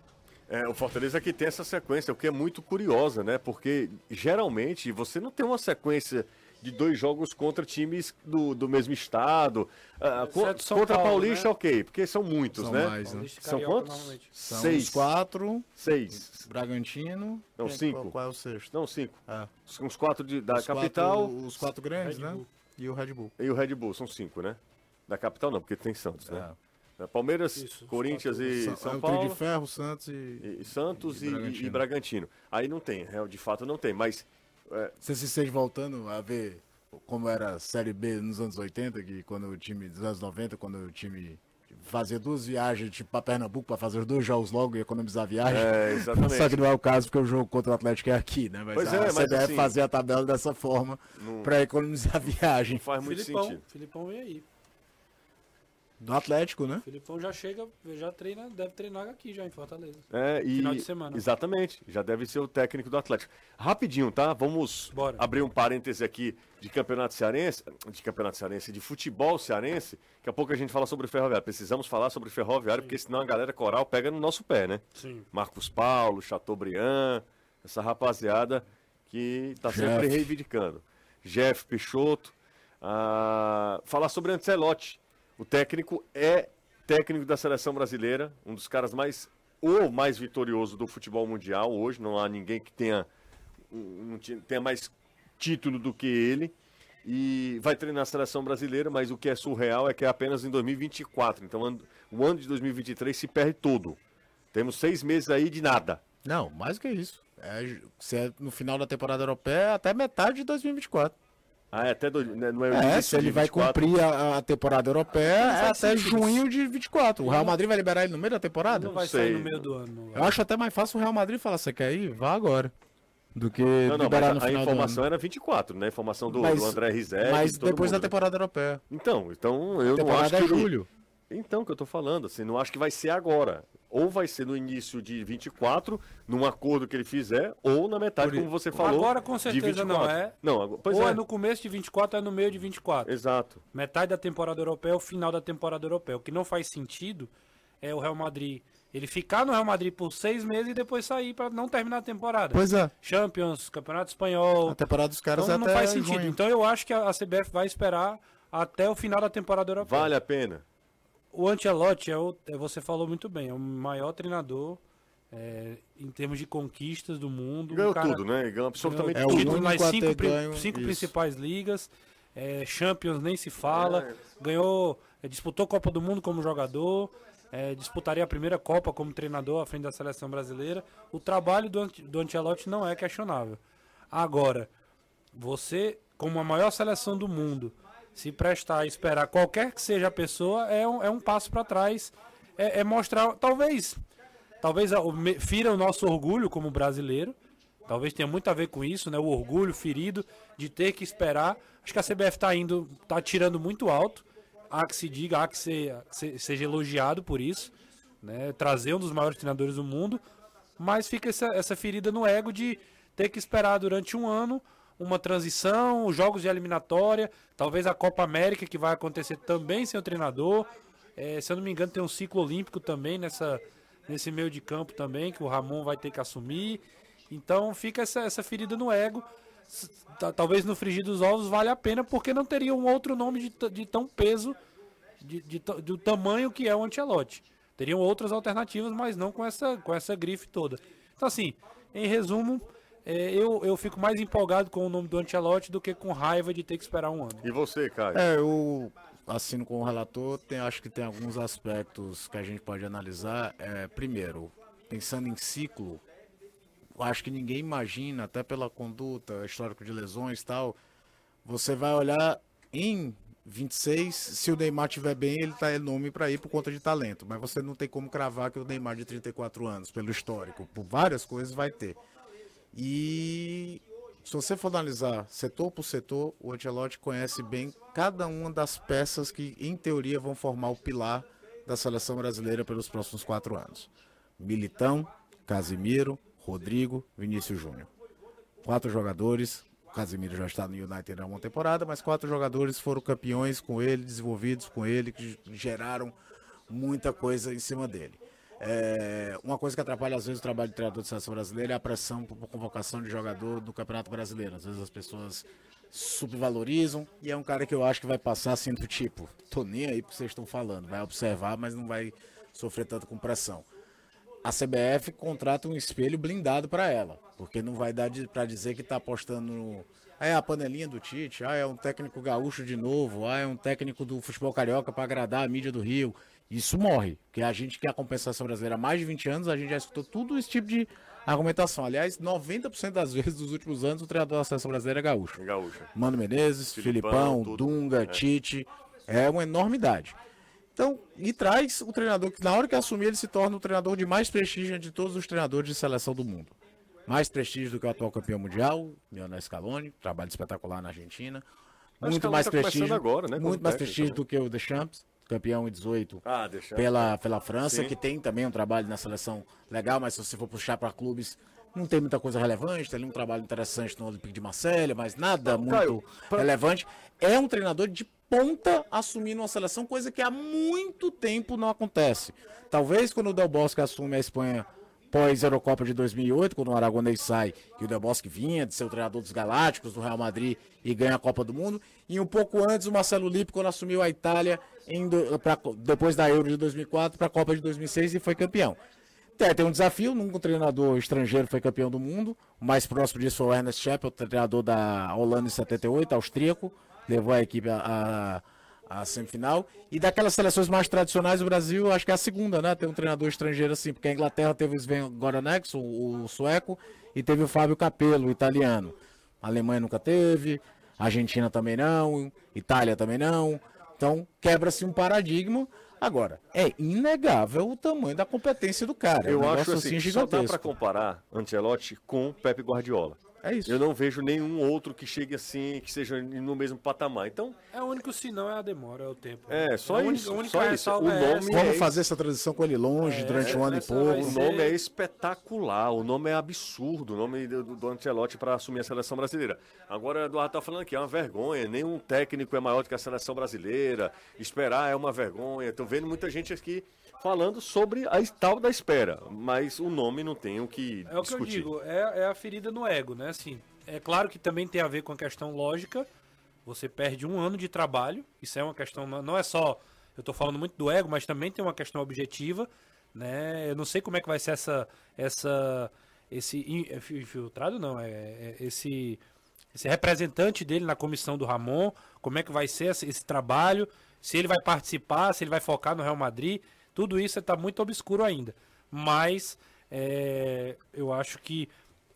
É, o Fortaleza aqui tem essa sequência, o que é muito curiosa, né? Porque geralmente você não tem uma sequência de dois jogos contra times do, do mesmo estado. Uh, co São contra Paulo, Paulista, né? ok, porque são muitos, São né? mais, né? Paulista São Carioca, quantos? São Seis. os quatro, Seis. Bragantino. Não, Quem- cinco. Qual, qual é o sexto? Não, cinco. Ah, Uns quatro de- da os capital Quatro, os quatro grandes, né? E o Red Bull. e o Red Bull, são cinco, né? Da capital não, porque tem Santos, né? É. Palmeiras, Isso, os Corinthians quatro- e São, São é Paulo. de Ferro, Santos e... E, Santos E e, Bragantino. e Bragantino. Aí não tem, de fato não tem, mas é, Você se sente voltando a ver como era a Série B nos anos 80, que quando o time, dos anos 90, quando o time fazia duas viagens, tipo, pra Pernambuco, pra fazer os dois jogos logo e economizar a viagem. é, exatamente. Só que não é o caso, porque o jogo contra o Atlético é aqui, né? Mas Pois a é, mas CBF assim- fazia a tabela dessa forma Não- pra economizar a viagem. Não faz muito Filipão, sentido. Filipão vem aí. Do Atlético, né? Filipão já chega, já treina, deve treinar aqui já em Fortaleza. É, e, Final de semana. Exatamente, já deve ser o técnico do Atlético. Rapidinho, tá? Vamos Bora. abrir um parêntese aqui de campeonato cearense, de campeonato cearense, de futebol cearense. Daqui a pouco a gente fala sobre o ferroviário. Precisamos falar sobre o ferroviário, porque senão a galera coral pega no nosso pé, né? Sim. Marcos Paulo, Chateaubriand, essa rapaziada que está sempre Jeff. reivindicando. Jeff Peixoto. Ah, falar sobre Ancelotti. O técnico é técnico da seleção brasileira, um dos caras mais ou mais vitorioso do futebol mundial hoje. Não há ninguém que tenha, não tenha mais título do que ele. E vai treinar a seleção brasileira, mas o que é surreal é que é apenas em 2024. Então o ano de 2023 se perde todo. Temos seis meses aí de nada. Não, mais que isso. É, se é no final da temporada europeia, até metade de 2024. Ah, é até dois, né, não é, É, se ele vai 24. cumprir a, a temporada europeia, é até junho de 24. O Real Madrid vai liberar ele no meio da temporada? Não vai sei. sair no meio do ano. não. Eu acho até mais fácil o Real Madrid falar, você quer ir? Vá agora. Do que Não, não, liberar mas no a, a final informação do ano. era 24, né? A informação do, Mas- do André Rizek. Mas depois da mundo, né? temporada europeia. Então, então eu A não temporada acho é que ele- julho. Então, que eu tô falando, assim, não acho que vai ser agora. Ou vai ser no início de 24, num acordo que ele fizer, ou na metade, como você falou. Agora, com de certeza, não 24. é. Não, agora- pois ou é. é. no começo de 24 ou é no meio de 24. Exato. Metade da temporada europeia é o final da temporada europeia. O que não faz sentido é o Real Madrid ele ficar no Real Madrid por seis meses e depois sair para não terminar a temporada. Pois é. Champions, Campeonato Espanhol. A temporada dos caras Então é não até faz sentido. junho. Então eu acho que a CBF vai esperar até o final da temporada europeia. Vale a pena. O Ancelotti, é o, é, você falou muito bem, é o maior treinador é, em termos de conquistas do mundo. Ganhou Um cara- tudo, né? Ganhou absolutamente É o tudo. título nas cinco, ganho cinco isso. principais ligas. É, Champions nem se fala. Ganhou, é, disputou Copa do Mundo como jogador. é, disputaria a primeira Copa como treinador à frente da seleção brasileira. O trabalho do, do Ancelotti não é questionável. Agora, você, como a maior seleção do mundo, se prestar a esperar qualquer que seja a pessoa, é um, é um passo para trás. É, é mostrar, talvez, talvez fira o nosso orgulho como brasileiro. Talvez tenha muito a ver com isso, né? O orgulho ferido de ter que esperar. Acho que a CBF está indo, tá tirando muito alto. Há que se diga, há que se, se- seja elogiado por isso, né? Trazer um dos maiores treinadores do mundo, mas fica essa, essa ferida no ego de ter que esperar durante um ano uma transição, os jogos de eliminatória, talvez a Copa América que vai acontecer também sem o treinador. É, se eu não me engano, tem um ciclo olímpico também nessa, nesse meio de campo também, que o Ramon vai ter que assumir. Então fica essa, essa ferida no ego. Talvez no frigir dos ovos vale a pena, porque não teria um outro nome de, de tão peso, de, de do tamanho que é o Ancelotti. Teriam outras alternativas, mas não com essa, com essa grife toda. Então, assim, em resumo, é, eu, eu fico mais empolgado com o nome do Ancelotti do que com raiva de ter que esperar um ano. E você, Caio? É, eu assino com o relator, tem, acho que tem alguns aspectos que a gente pode analisar. É, primeiro, pensando em ciclo, eu acho que ninguém imagina, até pela conduta, histórico de lesões e tal, você vai olhar em 26, se o Neymar tiver bem, ele tá é nome para ir por conta de talento, mas você não tem como cravar que o Neymar de 34 anos, pelo histórico, por várias coisas vai ter. E se você for analisar setor por setor, o Ancelotti conhece bem cada uma das peças que, em teoria, vão formar o pilar da seleção brasileira pelos próximos quatro anos. Militão, Casimiro, Rodrigo, Vinícius Júnior. Quatro jogadores, o Casimiro já está no United há uma temporada, mas quatro jogadores foram campeões com ele, desenvolvidos com ele, que geraram muita coisa em cima dele. É, uma coisa que atrapalha às vezes o trabalho de treinador de seleção brasileira é a pressão por convocação de jogador do Campeonato Brasileiro. Às vezes as pessoas subvalorizam e é um cara que eu acho que vai passar assim do tipo, tô nem aí porque vocês estão falando, vai observar, mas não vai sofrer tanto com pressão. A CBF contrata um espelho blindado para ela, porque não vai dar para dizer que está apostando no ah, é a panelinha do Tite, ah, é um técnico gaúcho de novo, ah, é um técnico do futebol carioca para agradar a mídia do Rio. Isso morre, porque a gente que é a compensação brasileira há mais de 20 anos, a gente já escutou tudo esse tipo de argumentação. Aliás, 90% das vezes dos últimos anos o treinador da seleção brasileira é gaúcho. Gaúcha. Mano Menezes, Filipão, Filipão. Dunga, Tite. É uma enormidade. Então, e traz o treinador que, na hora que assumir, ele se torna o treinador de mais prestígio de todos os treinadores de seleção do mundo. Mais prestígio do que o atual campeão mundial, Lionel Scaloni, trabalho espetacular na Argentina. Muito mais tá prestígio, agora, né, muito mais prestígio também. do que o Deschamps, campeão em 18 Ah, pela, pela França, Sim. que tem também um trabalho na seleção legal, mas se você for puxar para clubes, não tem muita coisa relevante. Tem ali um trabalho interessante no Olympique de Marselha, mas nada muito Caio, pra- relevante. É um treinador de ponta assumindo uma seleção, coisa que há muito tempo não acontece. Talvez quando o Del Bosque assume a Espanha pós-Eurocopa de 2008, quando o Aragonês sai e o Del Bosque vinha de ser o treinador dos Galácticos, do Real Madrid e ganha a Copa do Mundo. E um pouco antes o Marcelo Lippi, quando assumiu a Itália do- pra- depois da Euro de 2004 para a Copa de 2006 e foi campeão. É, tem um desafio, nunca um treinador estrangeiro foi campeão do mundo. O mais próximo disso foi o Ernest Chappell, treinador da Holanda em 78, austríaco. Levou a equipe à à- à semifinal. E daquelas seleções mais tradicionais, o Brasil, acho que é a segunda, né? Tem um treinador estrangeiro assim, porque a Inglaterra teve o Sven Goranex, o, o sueco, e teve o Fábio Capello, o italiano. A Alemanha nunca teve, a Argentina também não, Itália também não. Então, quebra-se um paradigma. Agora, é inegável o tamanho da competência do cara. é um Eu acho negócio assim, assim só dá pra comparar Ancelotti com Pepe Guardiola. É isso. Eu não vejo nenhum outro que chegue assim, que seja no mesmo patamar. Então, É o único sinal, é a demora, é o tempo. é, só A única- isso. a única só isso. O é nome é Vamos fazer essa transição com ele longe durante um ano e pouco. O nome é espetacular, o nome é absurdo, o nome do, do Ancelotti para assumir a seleção brasileira. Agora, o Eduardo tá falando aqui, é uma vergonha, nenhum técnico é maior do que a seleção brasileira, esperar é uma vergonha. Tô vendo muita gente aqui falando sobre a tal da espera, mas o nome não tem o que É o que eu digo, é, é a ferida no ego, né? Assim, é claro que também tem a ver com a questão lógica. Você perde um ano de trabalho, isso é uma questão, não é só. Eu tô falando muito do ego, mas também tem uma questão objetiva, né? Eu não sei como é que vai ser essa. essa esse é fi- infiltrado, não, é, é esse. esse representante dele na comissão do Ramon, como é que vai ser esse, esse trabalho, se ele vai participar, se ele vai focar no Real Madrid, tudo isso está muito obscuro ainda. Mas é, eu acho que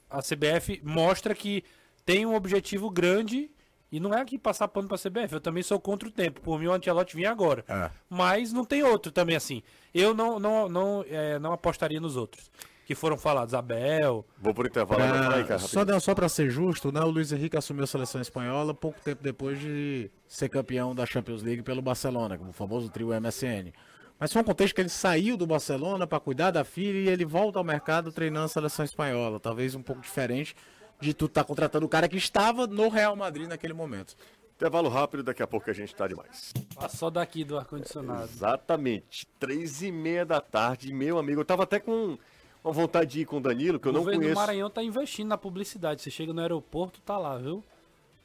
a CBF mostra que tem um objetivo grande e não é aqui passar pano para a CBF. Eu também sou contra o tempo. Por mim, o Antelote vinha agora. É. Mas não tem outro também assim. Eu não, não, não, é, não apostaria nos outros que foram falados. Abel. Vou por intervalo agora. Aí, cara, só rapidinho. só para ser justo, né? O Luiz Henrique assumiu a seleção espanhola pouco tempo depois de ser campeão da Champions League pelo Barcelona, como o famoso trio MSN. Mas foi um contexto que ele saiu do Barcelona para cuidar da filha e ele volta ao mercado treinando a seleção espanhola. Talvez um pouco diferente de tu estar contratando o cara que estava no Real Madrid naquele momento. Intervalo rápido, daqui a pouco a gente tá demais. Só daqui do ar-condicionado. Exatamente. Três e meia da tarde, meu amigo. Eu tava até com uma vontade de ir com o Danilo, que eu o não conheço. do Maranhão tá investindo na publicidade. Você chega no aeroporto, tá lá, viu?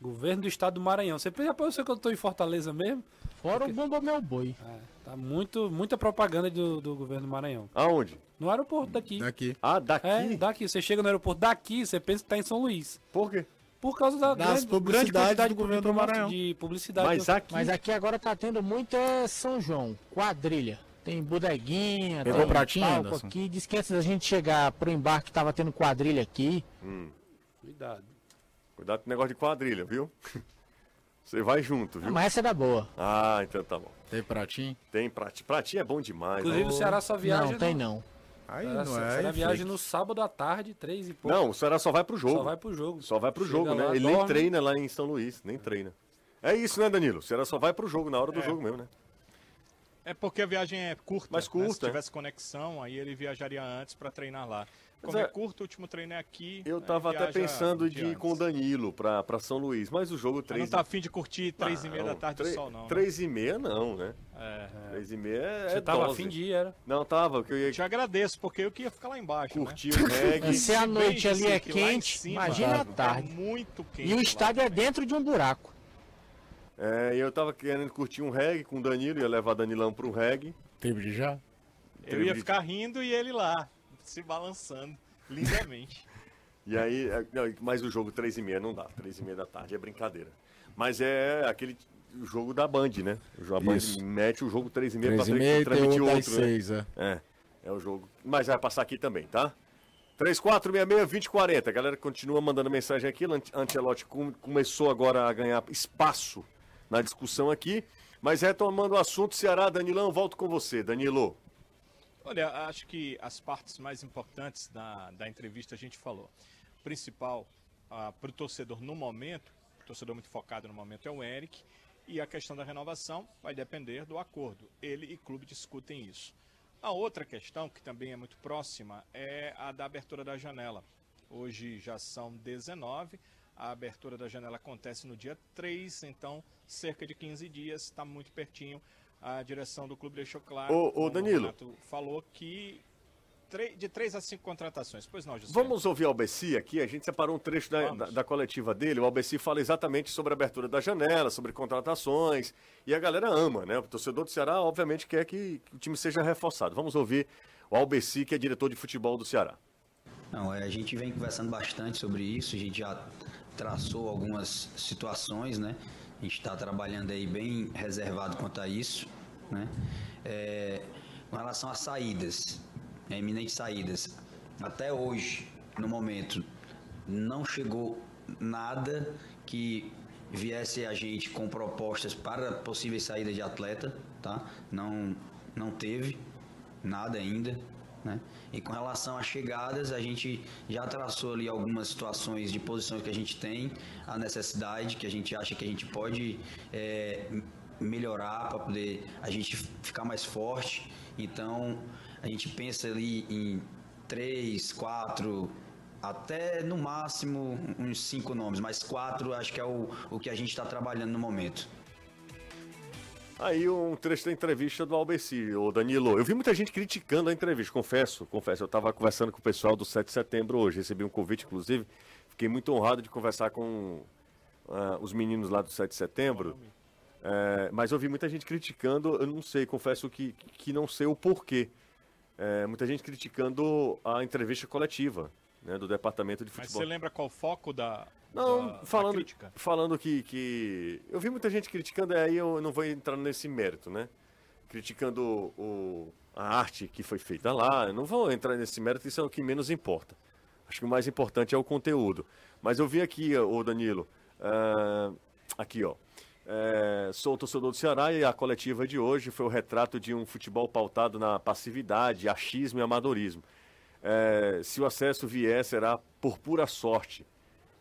Governo do estado do Maranhão. Você já pensou que eu tô em Fortaleza mesmo? Fora o Bomba Meu Boi. É, tá muito, muita propaganda do, do governo do Maranhão. Aonde? No aeroporto daqui. Daqui. Ah, daqui? É, daqui. Você chega no aeroporto daqui, você pensa que tá em São Luís. Por quê? Por causa da Das grande, grande publicidades quantidade do governo de, do Maranhão. de publicidade. Mas do- aqui. Mas aqui agora tá tendo muita São João, quadrilha. Tem bodeguinha, Pegou tem pratinho, palco Anderson? aqui. Diz que antes da gente chegar pro embarque tava tendo quadrilha aqui. Cuidado. Cuidado com o negócio de quadrilha, viu? Você vai junto, viu? mas essa é da boa. Ah, então tá bom. Tem pratinho? Tem pratinho. Pratinho é bom demais. Inclusive né? o Ceará só viaja. não, tem não. Aí Ceará, não é. Ceará aí viaja fake. no sábado à tarde, três e pouco. Não, o Ceará só vai pro jogo. Só vai pro jogo. Só vai pro Chega jogo, né? lá, Ele nem treina lá em São Luís, nem treina. É isso, né, Danilo? O Ceará só vai pro jogo, na hora do É. jogo mesmo, né? É porque a viagem é curta. Mais né? curta, Se é. tivesse conexão, aí ele viajaria antes para treinar lá. Mas Como é, é- curto, o último treino é aqui. Eu né, tava até pensando um de ir com o. Danilo pra, pra São Luís, mas o jogo Mas três não tá afim de curtir três e meia da tarde três- do sol, não. né? Três e meia não, né? É. Três e meia é Você tava dose. afim de ir, era. Não, tava, que eu ia Eu te agradeço, porque eu queria ficar lá embaixo. né? curtir o reggae. Se a noite ali é que quente, cima imagina à é tarde. muito quente. E o lá estádio é dentro de um buraco. É, e eu tava querendo curtir um reggae com o Danilo, ia levar Danilão pro reggae. Tempo de já? Eu ia ficar rindo e ele lá, se balançando lindamente. E aí, é, não, mas o jogo três e meia não dá, três e meia da tarde é brincadeira. Mas é aquele jogo da Band, né? O a Band Isso. mete o jogo três e meia pra Três e meia e tem transmitir outro às outro, né? seis, é. É, é o jogo. Mas vai passar aqui também, tá? 3466-2040. A galera continua mandando mensagem aqui. Ant- Ancelotti com- começou agora a ganhar espaço na discussão aqui. Mas retomando o assunto, Ceará, Danilão, volto com você. Danilo. Olha, acho que as partes mais importantes da, da entrevista a gente falou. Principal para o torcedor no momento, o torcedor muito focado no momento é o Eric, e a questão da renovação vai depender do acordo. Ele e clube discutem isso. A outra questão, que também é muito próxima, é a da abertura da janela. Hoje já são 19, a abertura da janela acontece no dia 3, então cerca de 15 dias, está muito pertinho. A direção do clube deixou claro, Ô, ô, como o Danilo. Renato falou, que de 3 a 5 contratações. Pois não, José? Vamos ouvir o Albeci aqui. A gente separou um trecho da, da, da coletiva dele. O Albeci fala exatamente sobre a abertura da janela, sobre contratações. E a galera ama, né? O torcedor do Ceará, obviamente, quer que, que o time seja reforçado. Vamos ouvir o Albeci, que é diretor de futebol do Ceará. Não, é, a gente vem conversando bastante sobre isso, a gente já traçou algumas situações, né? A está trabalhando aí bem reservado quanto a isso, né? É, com relação às saídas, eminentes saídas, até hoje, no momento, não chegou nada que viesse a gente com propostas para possíveis saídas de atleta, tá? Não, não teve nada ainda, né? E com relação às chegadas, a gente já traçou ali algumas situações de posições que a gente tem, a necessidade que a gente acha que a gente pode é, melhorar para poder a gente ficar mais forte. Então, a gente pensa ali em três, quatro, até no máximo uns cinco nomes, mas quatro acho que é o, o que a gente está trabalhando no momento. Aí um trecho da entrevista do Albeci, o Danilo. Eu vi muita gente criticando a entrevista, confesso, confesso. Eu estava conversando com o pessoal do 7 de setembro hoje, recebi um convite, inclusive. Fiquei muito honrado de conversar com ah, os meninos lá do 7 de setembro. É, mas eu vi muita gente criticando, eu não sei, confesso que, que não sei o porquê. É, muita gente criticando a entrevista coletiva né, do departamento de Mas futebol. você lembra qual o foco da, Não, da- da falando, crítica? falando que, que. Eu vi muita gente criticando, aí eu não vou entrar nesse mérito, né? Criticando o, a arte que foi feita lá. Eu não vou entrar nesse mérito, isso é o que menos importa. Acho que o mais importante é o conteúdo. Mas eu vi aqui, ô Danilo, ah, aqui, ó. É, sou torcedor do Ceará e a coletiva de hoje foi o retrato de um futebol pautado na passividade, achismo e amadorismo. É, se o acesso vier, será por pura sorte.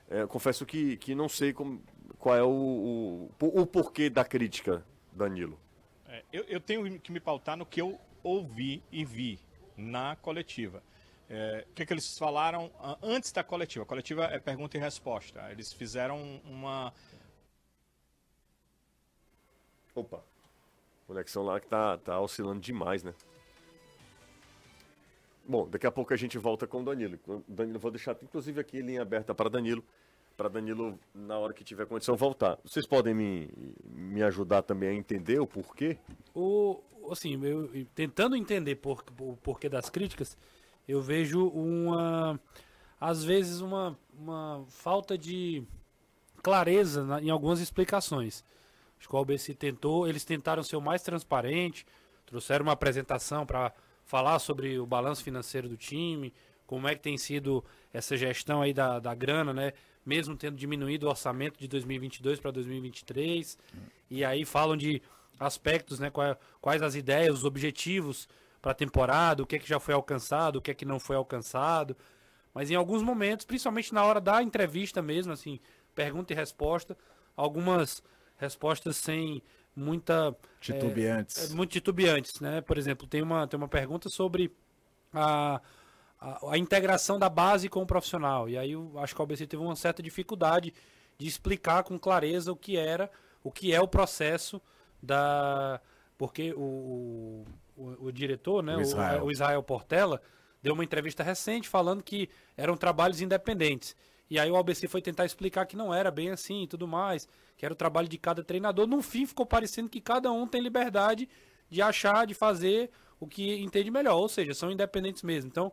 É, confesso que, que não sei como, qual é o, o, o porquê da crítica, Danilo. É, eu, eu tenho que me pautar no que eu ouvi e vi na coletiva. É, o que, que eles falaram antes da coletiva? A coletiva é pergunta e resposta. Eles fizeram uma. Opa. Conexão lá que tá, tá oscilando demais, né? Bom, daqui a pouco a gente volta com o Danilo. Danilo, vou deixar inclusive aqui linha aberta para Danilo, para Danilo, na hora que tiver condição, voltar. Vocês podem me, me ajudar também a entender o porquê? O, assim, eu, tentando entender por, o porquê das críticas, eu vejo uma, às vezes, uma, uma falta de clareza na- em algumas explicações. Acho que o ABC tentou, eles tentaram ser o mais transparente, trouxeram uma apresentação para falar sobre o balanço financeiro do time, como é que tem sido essa gestão aí da, da grana, né? Mesmo tendo diminuído o orçamento de 2022 para 2023. E aí falam de aspectos, né? Quais, quais as ideias, os objetivos para a temporada, o que é que já foi alcançado, o que é que não foi alcançado. Mas em alguns momentos, principalmente na hora da entrevista mesmo, assim, pergunta e resposta, algumas respostas sem muita Titubeantes. é, muito titubeantes, né? Por exemplo, tem uma, tem uma pergunta sobre a, a, a integração da base com o profissional. E aí eu acho que o ABC teve uma certa dificuldade de explicar com clareza o que era, o que é o processo da. Porque o, o, o diretor, né, O o Israel. o Israel Portela, deu uma entrevista recente falando que eram trabalhos independentes. E aí o ABC foi tentar explicar que não era bem assim e tudo mais, que era o trabalho de cada treinador. No fim ficou parecendo que cada um tem liberdade de achar, de fazer o que entende melhor, ou seja, são independentes mesmo. Então,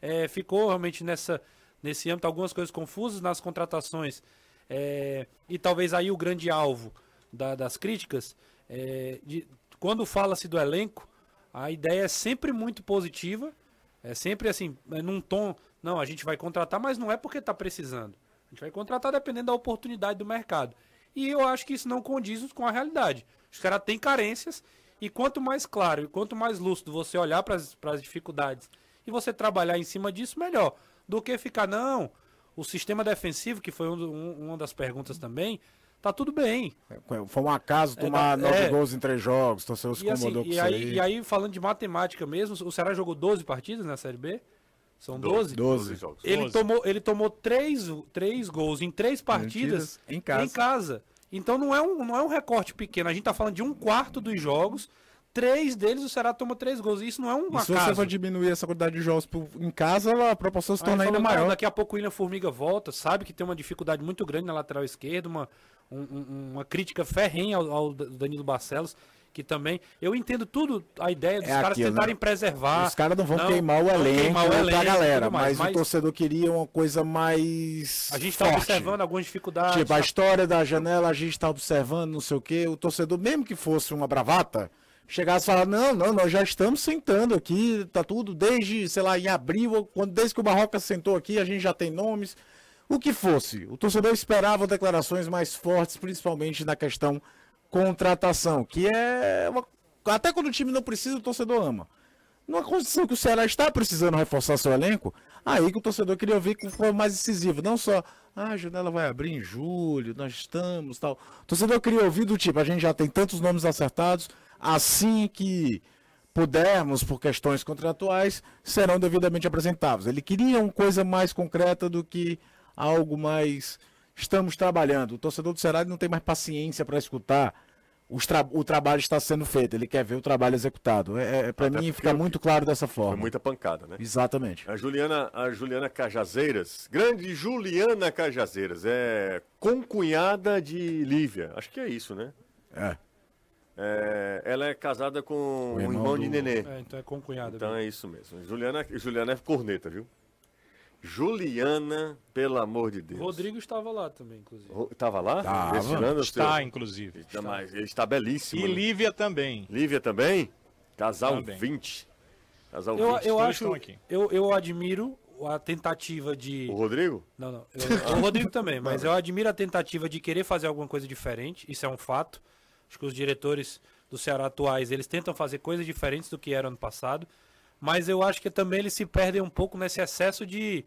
é, ficou realmente nessa, nesse âmbito algumas coisas confusas nas contratações. É, e talvez aí o grande alvo da- das críticas, é, de- quando fala-se do elenco, a ideia é sempre muito positiva, é sempre assim, é num tom, não, a gente vai contratar, mas não é porque está precisando. A gente vai contratar dependendo da oportunidade do mercado. E eu acho que isso não condiz com a realidade. Os caras têm carências e quanto mais claro e quanto mais lúcido você olhar para as dificuldades e você trabalhar em cima disso, melhor. Do que ficar, não, o sistema defensivo, que foi um um- uma das perguntas também, tá tudo bem. Foi um acaso É, tomar da- nove é. gols em três jogos, então você se assim, incomodou com e, isso aí, aí. e aí, falando de matemática mesmo, o Ceará jogou 12 partidas na Série B? São 12? 12. jogos. Ele 12. tomou, ele tomou três, três gols em três partidas Partidas em casa. Então não é, um, não é um recorte pequeno. A gente tá falando de um quarto dos jogos. Três deles o Ceará tomou três gols. Isso não é um E se você acaso. for diminuir essa quantidade de jogos por- em casa, a proporção se torna ainda falou, não, maior. Daqui a pouco o William Formiga volta, sabe que tem uma dificuldade muito grande na lateral esquerda, uma, um- um- uma crítica ferrenha ao, ao Danilo Barcelos, que também. Eu entendo tudo, a ideia dos É caras aquilo, tentarem né? preservar. Os caras não vão não- queimar o elenco, queimar o elenco galera, mais, mas, o torcedor queria uma coisa mais. A gente tá forte. observando algumas dificuldades. Tipo, a tá- história da janela, a gente tá observando, não sei o quê. O torcedor, mesmo que fosse uma bravata, chegasse e falar, não, não, nós já estamos sentando aqui, tá tudo desde, sei lá, em abril, quando, desde que o Barroca sentou aqui, a gente já tem nomes. O que fosse. O torcedor esperava declarações mais fortes, principalmente na questão contratação, que é. uma- Até quando o time não precisa, o torcedor ama. Numa condição que o Ceará está precisando reforçar seu elenco, aí que o torcedor queria ouvir que foi mais decisivo. Não só, ah, a janela vai abrir em julho, nós estamos, tal. O torcedor queria ouvir do tipo, a gente já tem tantos nomes acertados, assim que pudermos, por questões contratuais, serão devidamente apresentados. Ele queria uma coisa mais concreta do que algo mais. Estamos trabalhando. O torcedor do Ceará não tem mais paciência para escutar. os tra- o trabalho está sendo feito, ele quer ver o trabalho executado. É, é, para mim fica muito claro dessa Foi forma. muita pancada, né? Exatamente. A Juliana, a Juliana Cajazeiras, grande Juliana Cajazeiras, é concunhada de Lívia. Acho que é isso, né? É. É, ela é casada com o irmão irmão, de do- Nenê. É, então é concunhada. Então é isso mesmo. Juliana, Juliana é corneta, viu? Juliana, pelo amor de Deus. Rodrigo estava lá também, inclusive. Ro- Tava lá? Tava. Está, seu- inclusive. Está, mas ele está belíssimo. E né? Lívia também. Lívia também? Casal Também. 20. Casal Eu, 20. eu todos acho, estão aqui. eu, eu admiro a tentativa de... O Rodrigo? Não, não. Eu- o Rodrigo também, mas eu admiro a tentativa de querer fazer alguma coisa diferente. Isso é um fato. Acho que os diretores do Ceará atuais, eles tentam fazer coisas diferentes do que era ano passado. Mas eu acho que também eles se perdem um pouco nesse excesso de...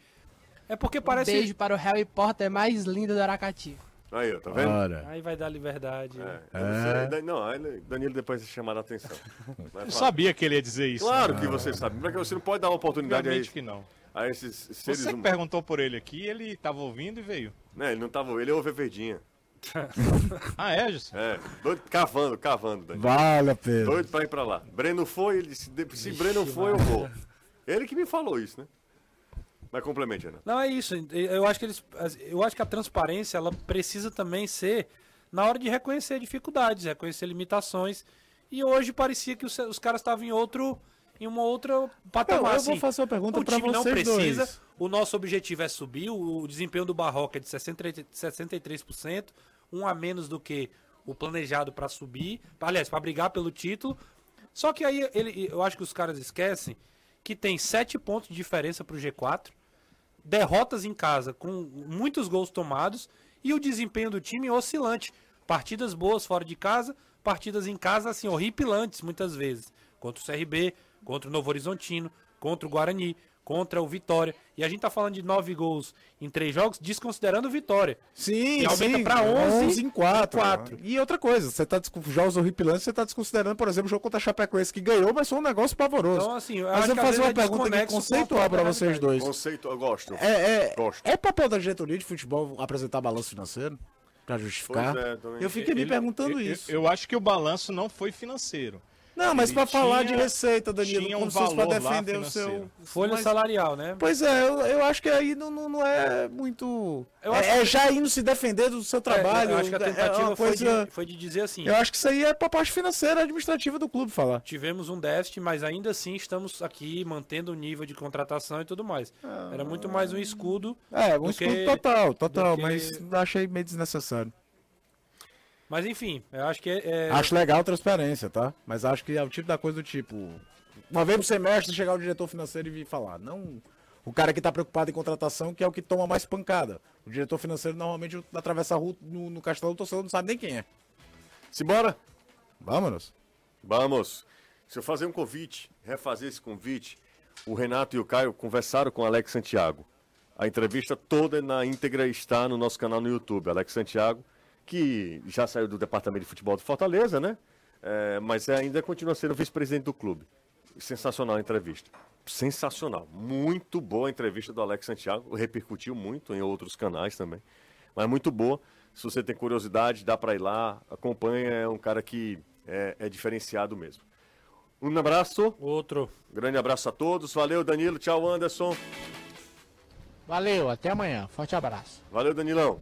É porque parece... Beijo para o Harry Potter mais lindo do Aracati. Aí, ó, tá vendo? Ora. Aí vai dar liberdade. É, eu não sei, Não, aí Danilo depois vai chamar a atenção. Eu sabia que ele ia dizer isso. Claro né? que você sabe. Porque você não pode dar uma oportunidade a, Obviamente esse- que não. a esses seres Você que humanos. perguntou por ele aqui, ele estava ouvindo e veio. Né, ele não tava. Ele ouve a verdinha. Ah, é, José? É, doido, cavando, cavando, Danilo. Vale, Pedro. Doido pra ir pra lá. Breno foi, ele disse: "De- se Breno foi, eu vou. Ele que me falou isso, né? Mas complemente, Ana. Não é isso. Eu acho que eles, eu acho que a transparência ela precisa também ser na hora de reconhecer dificuldades, reconhecer limitações. E hoje parecia que os, os caras estavam em outro, em uma outra patamar. Eu- eu vou assim. fazer uma pergunta o pra time não vocês precisa. dois. O nosso objetivo é subir. O, o desempenho do Barroca é de 63%, 63%, um a menos do que o planejado para subir. Aliás, para brigar pelo título. Só que aí ele, eu acho que os caras esquecem que tem sete pontos de diferença para o G4 derrotas em casa com muitos gols tomados e o desempenho do time oscilante. Partidas boas fora de casa, partidas em casa assim horripilantes muitas vezes. Contra o CRB, contra o Novo Horizontino, contra o Guarani, contra o Vitória. E a gente tá falando de nove gols em três jogos, desconsiderando o Vitória. Sim, E aumenta sim, pra 11 11 em 4. em quatro. E outra coisa, você tá jogos horripilantes, você tá desconsiderando, por exemplo, o jogo contra a Chapecoense que ganhou, mas foi um negócio pavoroso. Então, assim, eu mas acho eu que vou fazer uma é pergunta aqui conceitual pra própria vocês dois. Conceito, eu gosto. É, é, Gosto. é papel da diretoria de futebol apresentar balanço financeiro? Pra justificar? É, eu fiquei me Ele- perguntando eu- isso. Eu, acho que o balanço não foi financeiro. Não, mas pra falar de receita, Danilo, tinha um como se fosse lá defender o seu. Folha Mas- salarial, né? Pois é, eu, eu acho que aí não, não, não é muito. Eu é, acho é já indo se defender do seu trabalho. É, eu acho que a é tentativa uma foi, coisa- de, foi de dizer assim. Eu acho que isso aí é pra parte financeira administrativa do clube falar. tivemos um déficit, mas ainda assim estamos aqui mantendo o nível de contratação e tudo mais. Era muito mais um escudo. É, um do escudo que- total, total, que- mas achei meio desnecessário. Mas enfim, eu acho que é. é- Acho legal a transparência, tá? Mas acho que é o tipo da coisa do tipo. Uma vez por semestre chegar o diretor financeiro e vir falar. Não o cara que tá preocupado em contratação, que é o que toma mais pancada. O diretor financeiro normalmente atravessa a rua no, no castelo, o torcedor não sabe nem quem é. Simbora? Vamos. Vamos. Se eu fazer um convite, refazer esse convite, o Renato e o Caio conversaram com o Alex Santiago. A entrevista toda na íntegra está no nosso canal no YouTube. Alex Santiago, que já saiu do departamento de futebol de Fortaleza, né? É, mas ainda continua sendo vice-presidente do clube. Sensacional a entrevista. Sensacional. Muito boa a entrevista do Alex Santiago. Repercutiu muito em outros canais também. Mas muito boa. Se você tem curiosidade, dá para ir lá, acompanha. É um cara que é, é diferenciado mesmo. Um abraço. Outro. Grande abraço a todos. Valeu, Danilo. Tchau, Anderson. Valeu, até amanhã. Forte abraço. Valeu, Danilão.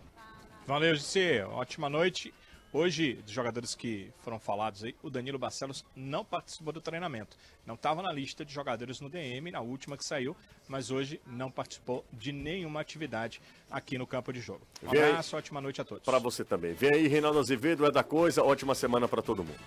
Valeu, GC. Ótima noite. Hoje, dos jogadores que foram falados aí, o Danilo Barcelos não participou do treinamento. Não estava na lista de jogadores no DM, na última que saiu, mas hoje não participou de nenhuma atividade aqui no campo de jogo. Um abraço, ótima noite a todos. Para você também. Vem aí, Reinaldo Azevedo, é da coisa. Ótima semana para todo mundo.